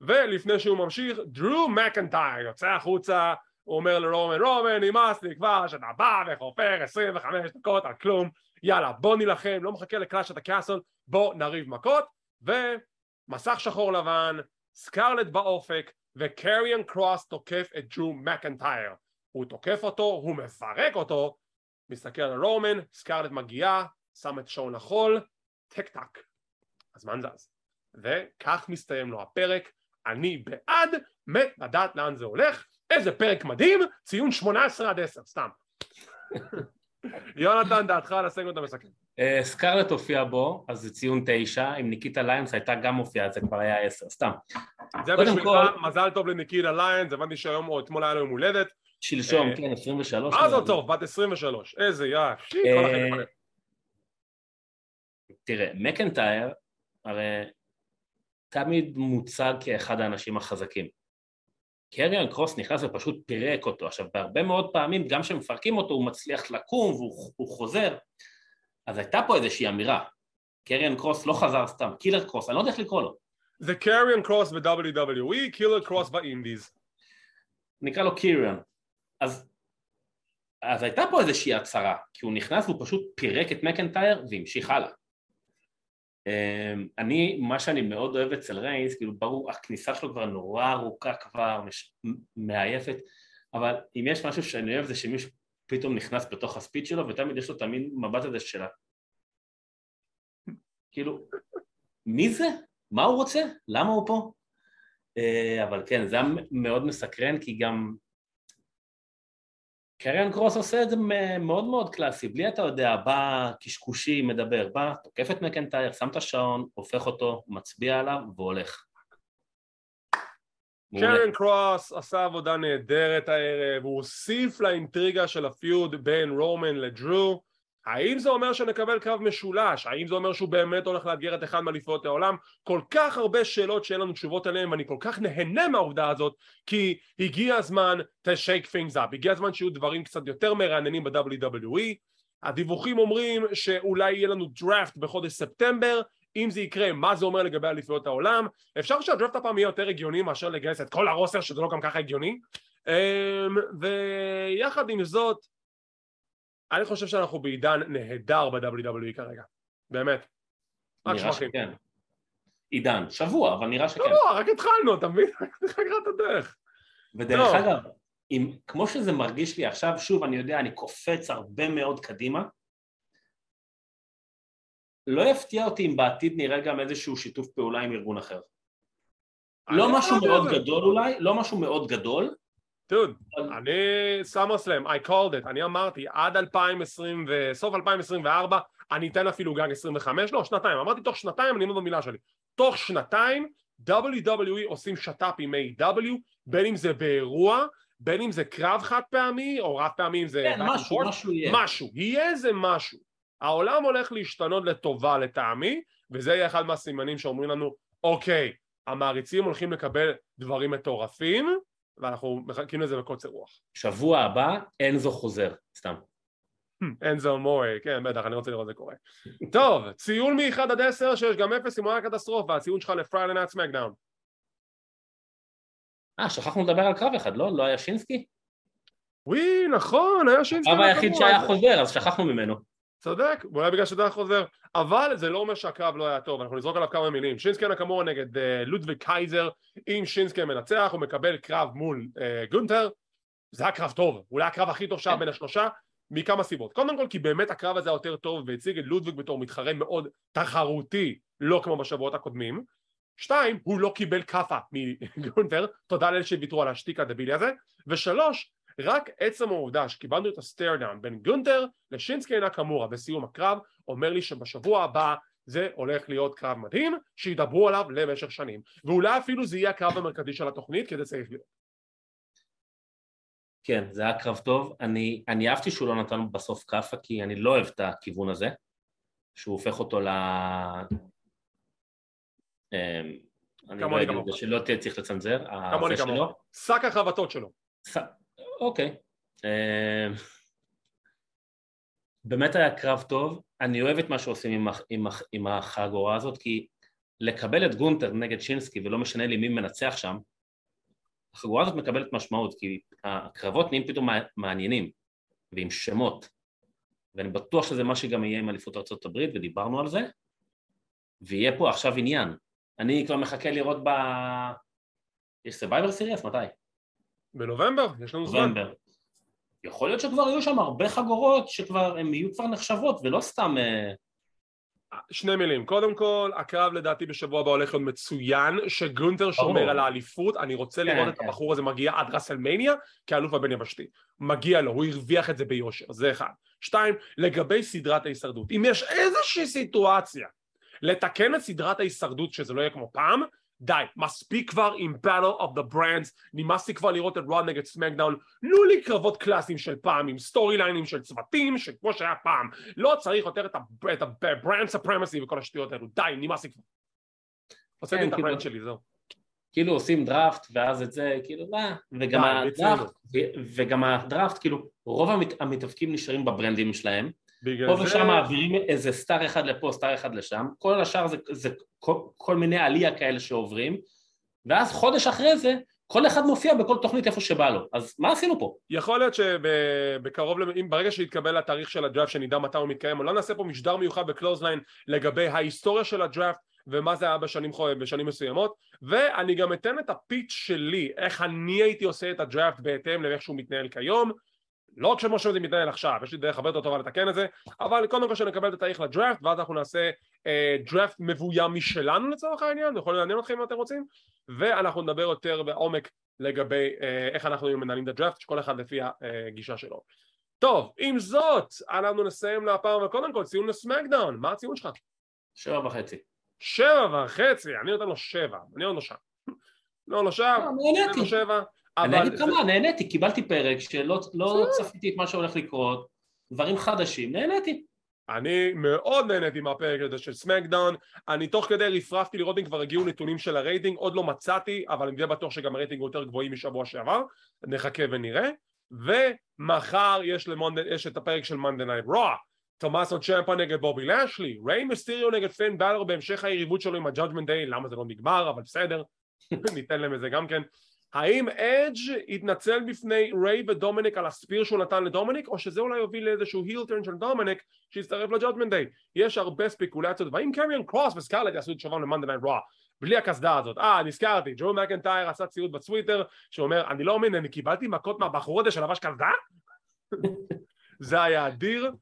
ולפני שהוא ממשיך, דרו מקנטייר יוצא החוצה, הוא אומר לרומן, רומן, נמאס לי כבר שאתה בא וחופר 25 דקות על כלום, יאללה בוא נילחם, לא מחכה לקלאש את הקאסל, בוא נריב מכות, ומסך שחור לבן, סקרלט באופק, וקריאן קרוס תוקף את ג'ו מקנטייר. הוא תוקף אותו, הוא מפרק אותו. מסתכל על רומן, סקרלט מגיעה, שם את שעון החול, טק טק הזמן זז. וכך מסתיים לו הפרק אני בעד, מת לדעת לאן זה הולך איזה פרק מדהים, ציון 18 עד 10, סתם [laughs] יונתן דעתך על הסגמנט המסכם אה, סקרלט הופיע בו, אז זה ציון תשע, אם ניקיטה ליונס הייתה גם מופיעה, אז זה כבר היה עשר, סתם. זה בשבילך, מזל טוב לניקיטה ליונס, הבנתי שהיום או אתמול היה לו יום הולדת. שלשום, אה, כן, 23. מה זאת טוב, בת 23, איזה יא, כל החיים. תראה, מקנטייר, הרי תמיד מוצג כאחד האנשים החזקים. קריון קרוס נכנס ופשוט פירק אותו. עכשיו, בהרבה מאוד פעמים, גם כשמפרקים אותו, הוא מצליח לקום והוא חוזר. אז הייתה פה איזושהי אמירה. קריון קרוס לא חזר סתם, קילר קרוס, אני לא יודע איך לקרוא לו. זה קריון קרוס ב-WWE, קילר קרוס ב indies. נקרא לו קיריאן. אז, אז הייתה פה איזושהי הצהרה, כי הוא נכנס והוא פשוט פירק את מקנטייר והמשיך הלאה. אמ, אני, מה שאני מאוד אוהב אצל ריינס, כאילו ברור, הכניסה שלו כבר נורא ארוכה כבר, מש, מעייפת, אבל אם יש משהו שאני אוהב זה שמישהו פתאום נכנס בתוך הספיד שלו ותמיד יש לו את המין מבט הזה שלה. כאילו, מי זה? מה הוא רוצה? למה הוא פה? אה, אבל כן, זה היה מאוד מסקרן כי גם קריאן קרוס עושה את זה מאוד מאוד קלאסי, בלי אתה יודע, בא קשקושי, מדבר, בא, תוקף את מקנטייר, שם את השעון, הופך אותו, מצביע עליו והולך. קרן קרוס עשה עבודה נהדרת הערב, הוא הוסיף לאינטריגה של הפיוד בין רומן לדרו, האם זה אומר שנקבל קרב משולש? האם זה אומר שהוא באמת הולך לאתגר את אחד מאליפויות העולם? כל כך הרבה שאלות שאין לנו תשובות עליהן ואני כל כך נהנה מהעובדה הזאת כי הגיע הזמן to shake things up, הגיע הזמן שיהיו דברים קצת יותר מרעננים ב-WWE הדיווחים אומרים שאולי יהיה לנו דראפט בחודש ספטמבר אם זה יקרה, מה זה אומר לגבי אליפויות העולם? אפשר שהדראפט הפעם יהיה יותר הגיוני מאשר לגייס את כל הרוסר שזה לא גם ככה הגיוני אמ, ויחד עם זאת אני חושב שאנחנו בעידן נהדר ב-WWE כרגע, באמת. רק שבחים. שכן. עידן, שבוע, אבל נראה שכן. לא, רק התחלנו, אתה מבין? רק התחלנו את הדרך. ודרך לא. אגב, אם, כמו שזה מרגיש לי עכשיו, שוב, אני יודע, אני קופץ הרבה מאוד קדימה, לא יפתיע אותי אם בעתיד נראה גם איזשהו שיתוף פעולה עם ארגון אחר. לא משהו מאוד גדול אולי, לא משהו מאוד גדול, דוד, אני סאמר סלאם, I called it, אני אמרתי עד 2020 וסוף 2024 אני אתן אפילו גג 25, לא שנתיים, אמרתי תוך שנתיים אני אומר במילה שלי, תוך שנתיים WWE עושים שת"פ עם A.W בין אם זה באירוע, בין אם זה קרב חד פעמי או רב פעמי אם זה כן, משהו, משהו יהיה, משהו, יהיה איזה משהו, העולם הולך להשתנות לטובה לטעמי וזה יהיה אחד מהסימנים שאומרים לנו אוקיי המעריצים הולכים לקבל דברים מטורפים ואנחנו מחכים לזה בקוצר רוח. שבוע הבא אנזו חוזר, סתם. אנזו מורי, כן בטח, אני רוצה לראות את זה קורה. טוב, ציון מ-1 עד 10 שיש גם 0 אם הוא היה קטסטרופה, הציון שלך לפריילי נאט סמקדאון. אה, שכחנו לדבר על קרב אחד, לא? לא היה שינסקי? וואי, נכון, היה שינסקי. הקרב היחיד שהיה חוזר, אז שכחנו ממנו. צודק, אולי בגלל שזה היה חוזר, אבל זה לא אומר שהקרב לא היה טוב, אנחנו נזרוק עליו כמה מילים. שינסקי נקמורה נגד uh, לודוויג קייזר, אם שינסקי מנצח הוא מקבל קרב מול uh, גונטר, זה היה קרב טוב, אולי הקרב הכי טוב שהיה כן. בין השלושה, מכמה סיבות. קודם כל כי באמת הקרב הזה היה יותר טוב והציג את לודוויג בתור מתחרה מאוד תחרותי, לא כמו בשבועות הקודמים. שתיים, הוא לא קיבל כאפה מגונטר, תודה לאלה שוויתרו על השטיק הדבילי הזה, ושלוש, רק עצם העובדה שקיבלנו את ה stare down בין גונטר לשינסוקי נקמורה בסיום הקרב אומר לי שבשבוע הבא זה הולך להיות קרב מדהים שידברו עליו למשך שנים ואולי אפילו זה יהיה הקרב המרכזי של התוכנית כי זה צריך להיות כן, זה היה קרב טוב. אני, אני אהבתי שהוא לא נתן בסוף כאפה, כי אני לא אוהב את הכיוון הזה, שהוא הופך אותו ל... אמ, אני לא אגיד שלא תהיה צריך לצנזר, כמוני כמוני. שק החבטות שלו. אוקיי. אמ, באמת היה קרב טוב, אני אוהב את מה שעושים עם, עם, עם החגורה הזאת, כי לקבל את גונטר נגד שינסקי ולא משנה לי מי מנצח שם, החגורה הזאת מקבלת משמעות, כי הקרבות נהיים פתאום מעניינים ועם שמות, ואני בטוח שזה מה שגם יהיה עם אליפות ארה"ב ודיברנו על זה, ויהיה פה עכשיו עניין. אני כבר מחכה לראות ב... יש סרבייבר סירייס? מתי? בנובמבר, יש לנו זמן. יכול להיות שכבר יהיו שם הרבה חגורות שכבר, הן יהיו כבר נחשבות ולא סתם... אה, שני מילים, קודם כל הקרב לדעתי בשבוע הבא הולך להיות מצוין שגונטר שומר על האליפות. אני רוצה כן, לראות את כן. הבחור הזה מגיע עד ראסלמניה כאלוף הבין יבשתי. מגיע לו, הוא הרוויח את זה ביושר, זה אחד. שתיים, לגבי סדרת ההישרדות אם יש איזושהי סיטואציה לתקן את סדרת ההישרדות שזה לא יהיה כמו פעם די, מספיק כבר עם Battle of the Brands, נמאסתי כבר לראות את רואו נגד סמקדאון, תנו לי קרבות קלאסיים של פעם, עם סטורי ליינים של צוותים, שכמו שהיה פעם, לא צריך יותר את ה-brand supremacy וכל השטויות האלו, די, נמאסתי כבר. הוצאתי כן, את ה rant שלי, זהו. כאילו עושים דראפט ואז את זה, כאילו, מה, וגם הדראפט, וגם הדראפט, כאילו, רוב המתאבקים נשארים בברנדים שלהם, פה זה... ושם מעבירים איזה star אחד לפה, star אחד לשם, כל השאר זה, זה כל, כל מיני עלייה כאלה שעוברים, ואז חודש אחרי זה, כל אחד מופיע בכל תוכנית איפה שבא לו, אז מה עשינו פה? יכול להיות שבקרוב, אם ברגע שיתקבל התאריך של הדראפט שנדע מתי הוא מתקיים, לא נעשה פה משדר מיוחד בקלוזליין לגבי ההיסטוריה של הדראפט ומה זה היה בשנים, בשנים מסוימות. ואני גם אתן את הפיץ' שלי, איך אני הייתי עושה את הדראפט בהתאם לאיך שהוא מתנהל כיום לא רק כמו שזה מתנהל עכשיו, יש לי דרך הרבה יותר טובה לתקן את זה, אבל קודם כל שנקבל את התאריך לדראפט, ואז אנחנו נעשה אה, דראפט מבוים משלנו לצורך העניין, זה יכול לעניין אתכם אם אתם רוצים, ואנחנו נדבר יותר בעומק לגבי אה, איך אנחנו מנהלים את הדראפט, שכל אחד לפי הגישה שלו. טוב, עם זאת, אנחנו נסיים להפעם, וקודם כל ציון לסמקדאון, מה הציון שלך? שבע וחצי. שבע וחצי, אני נותן לו שבע, אני עוד לא שם. [laughs] לא, לא שם, אני נותן לו שבע. אני אגיד לך מה, נהניתי, קיבלתי פרק שלא לא צפיתי את מה שהולך לקרות, דברים חדשים, נהניתי. אני מאוד נהניתי מהפרק הזה של SmackDown, אני תוך כדי רפרפתי לראות אם כבר הגיעו נתונים של הרייטינג, עוד לא מצאתי, אבל אני די בטוח שגם הרייטינג יותר גבוהים משבוע שעבר, נחכה ונראה, ומחר יש, למונד... יש את הפרק של Monday Night Raw, תומאסו צ'מפה נגד בובי לאשלי, ריי מסטיריו נגד פין באלור בהמשך היריבות שלו עם ה Judgment Day, למה זה לא נגמר, אבל בסדר, [laughs] ניתן להם את זה גם כן. האם אדג' יתנצל בפני ריי ודומיניק על ה spear שהוא נתן לדומיניק או שזה אולי יוביל לאיזשהו heel turn של דומיניק שיצטרף ל Judgment Day? יש הרבה ספקולציות והאם קריון קרוס וסקארלט יעשו את שובם ל Monday Night Raw בלי הקסדה הזאת. אה נזכרתי דרו מקנטייר עשה ציוץ בטוויטר שאומר אני לא מאמין אני קיבלתי מכות מהבחור הזה שלבש קסדה? [laughs] זה היה אדיר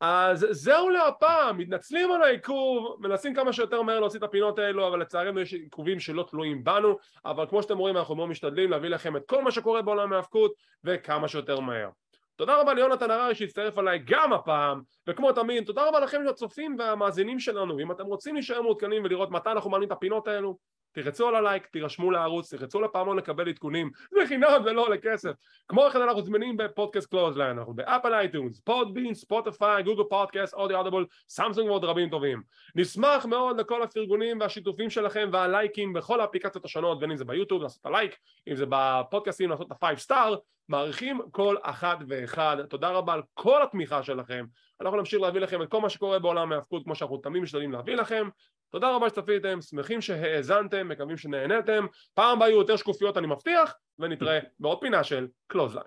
אז זהו להפעם, מתנצלים על העיכוב, מנסים כמה שיותר מהר להוציא את הפינות האלו, אבל לצערנו יש עיכובים שלא תלויים בנו, אבל כמו שאתם רואים אנחנו מאוד משתדלים להביא לכם את כל מה שקורה בעולם ההאבקות וכמה שיותר מהר. תודה רבה ליונתן הררי שהצטרף עליי גם הפעם, וכמו תמיד, תודה רבה לכם הצופים והמאזינים שלנו, אם אתם רוצים להישאר מעודכנים ולראות מתי אנחנו מעלים את הפינות האלו, תרצו על הלייק, תירשמו לערוץ, תרצו לפעמון לקבל עדכונים, זה חינם, זה לא עולה כסף. כמו כן אנחנו זמינים בפודקאסט Clothesline, אנחנו ב Apple iTunes, Podbean, Spotify, Google Podcast, אודיו Audible, Samsung ועוד רבים טובים. נשמח מאוד לכל הפרגונים והשיתופים שלכם והלייקים בכל האפליקציות השונות, בין אם זה ביוטיוב לעשות את הלייק, אם זה בפודקאסטים לעשות את ה-5 star, מעריכים כל אחת ואחד. תודה רבה על כל התמיכה שלכם. אנחנו נמשיך להביא לכם את כל מה שקורה בעולם ההאבקות כמו שאנחנו תמיד משתדלים להביא לכם. תודה רבה שצפיתם, שמחים שהאזנתם, מקווים שנהנתם. פעם הבאה יהיו יותר שקופיות אני מבטיח, ונתראה בעוד פינה של Clothesline.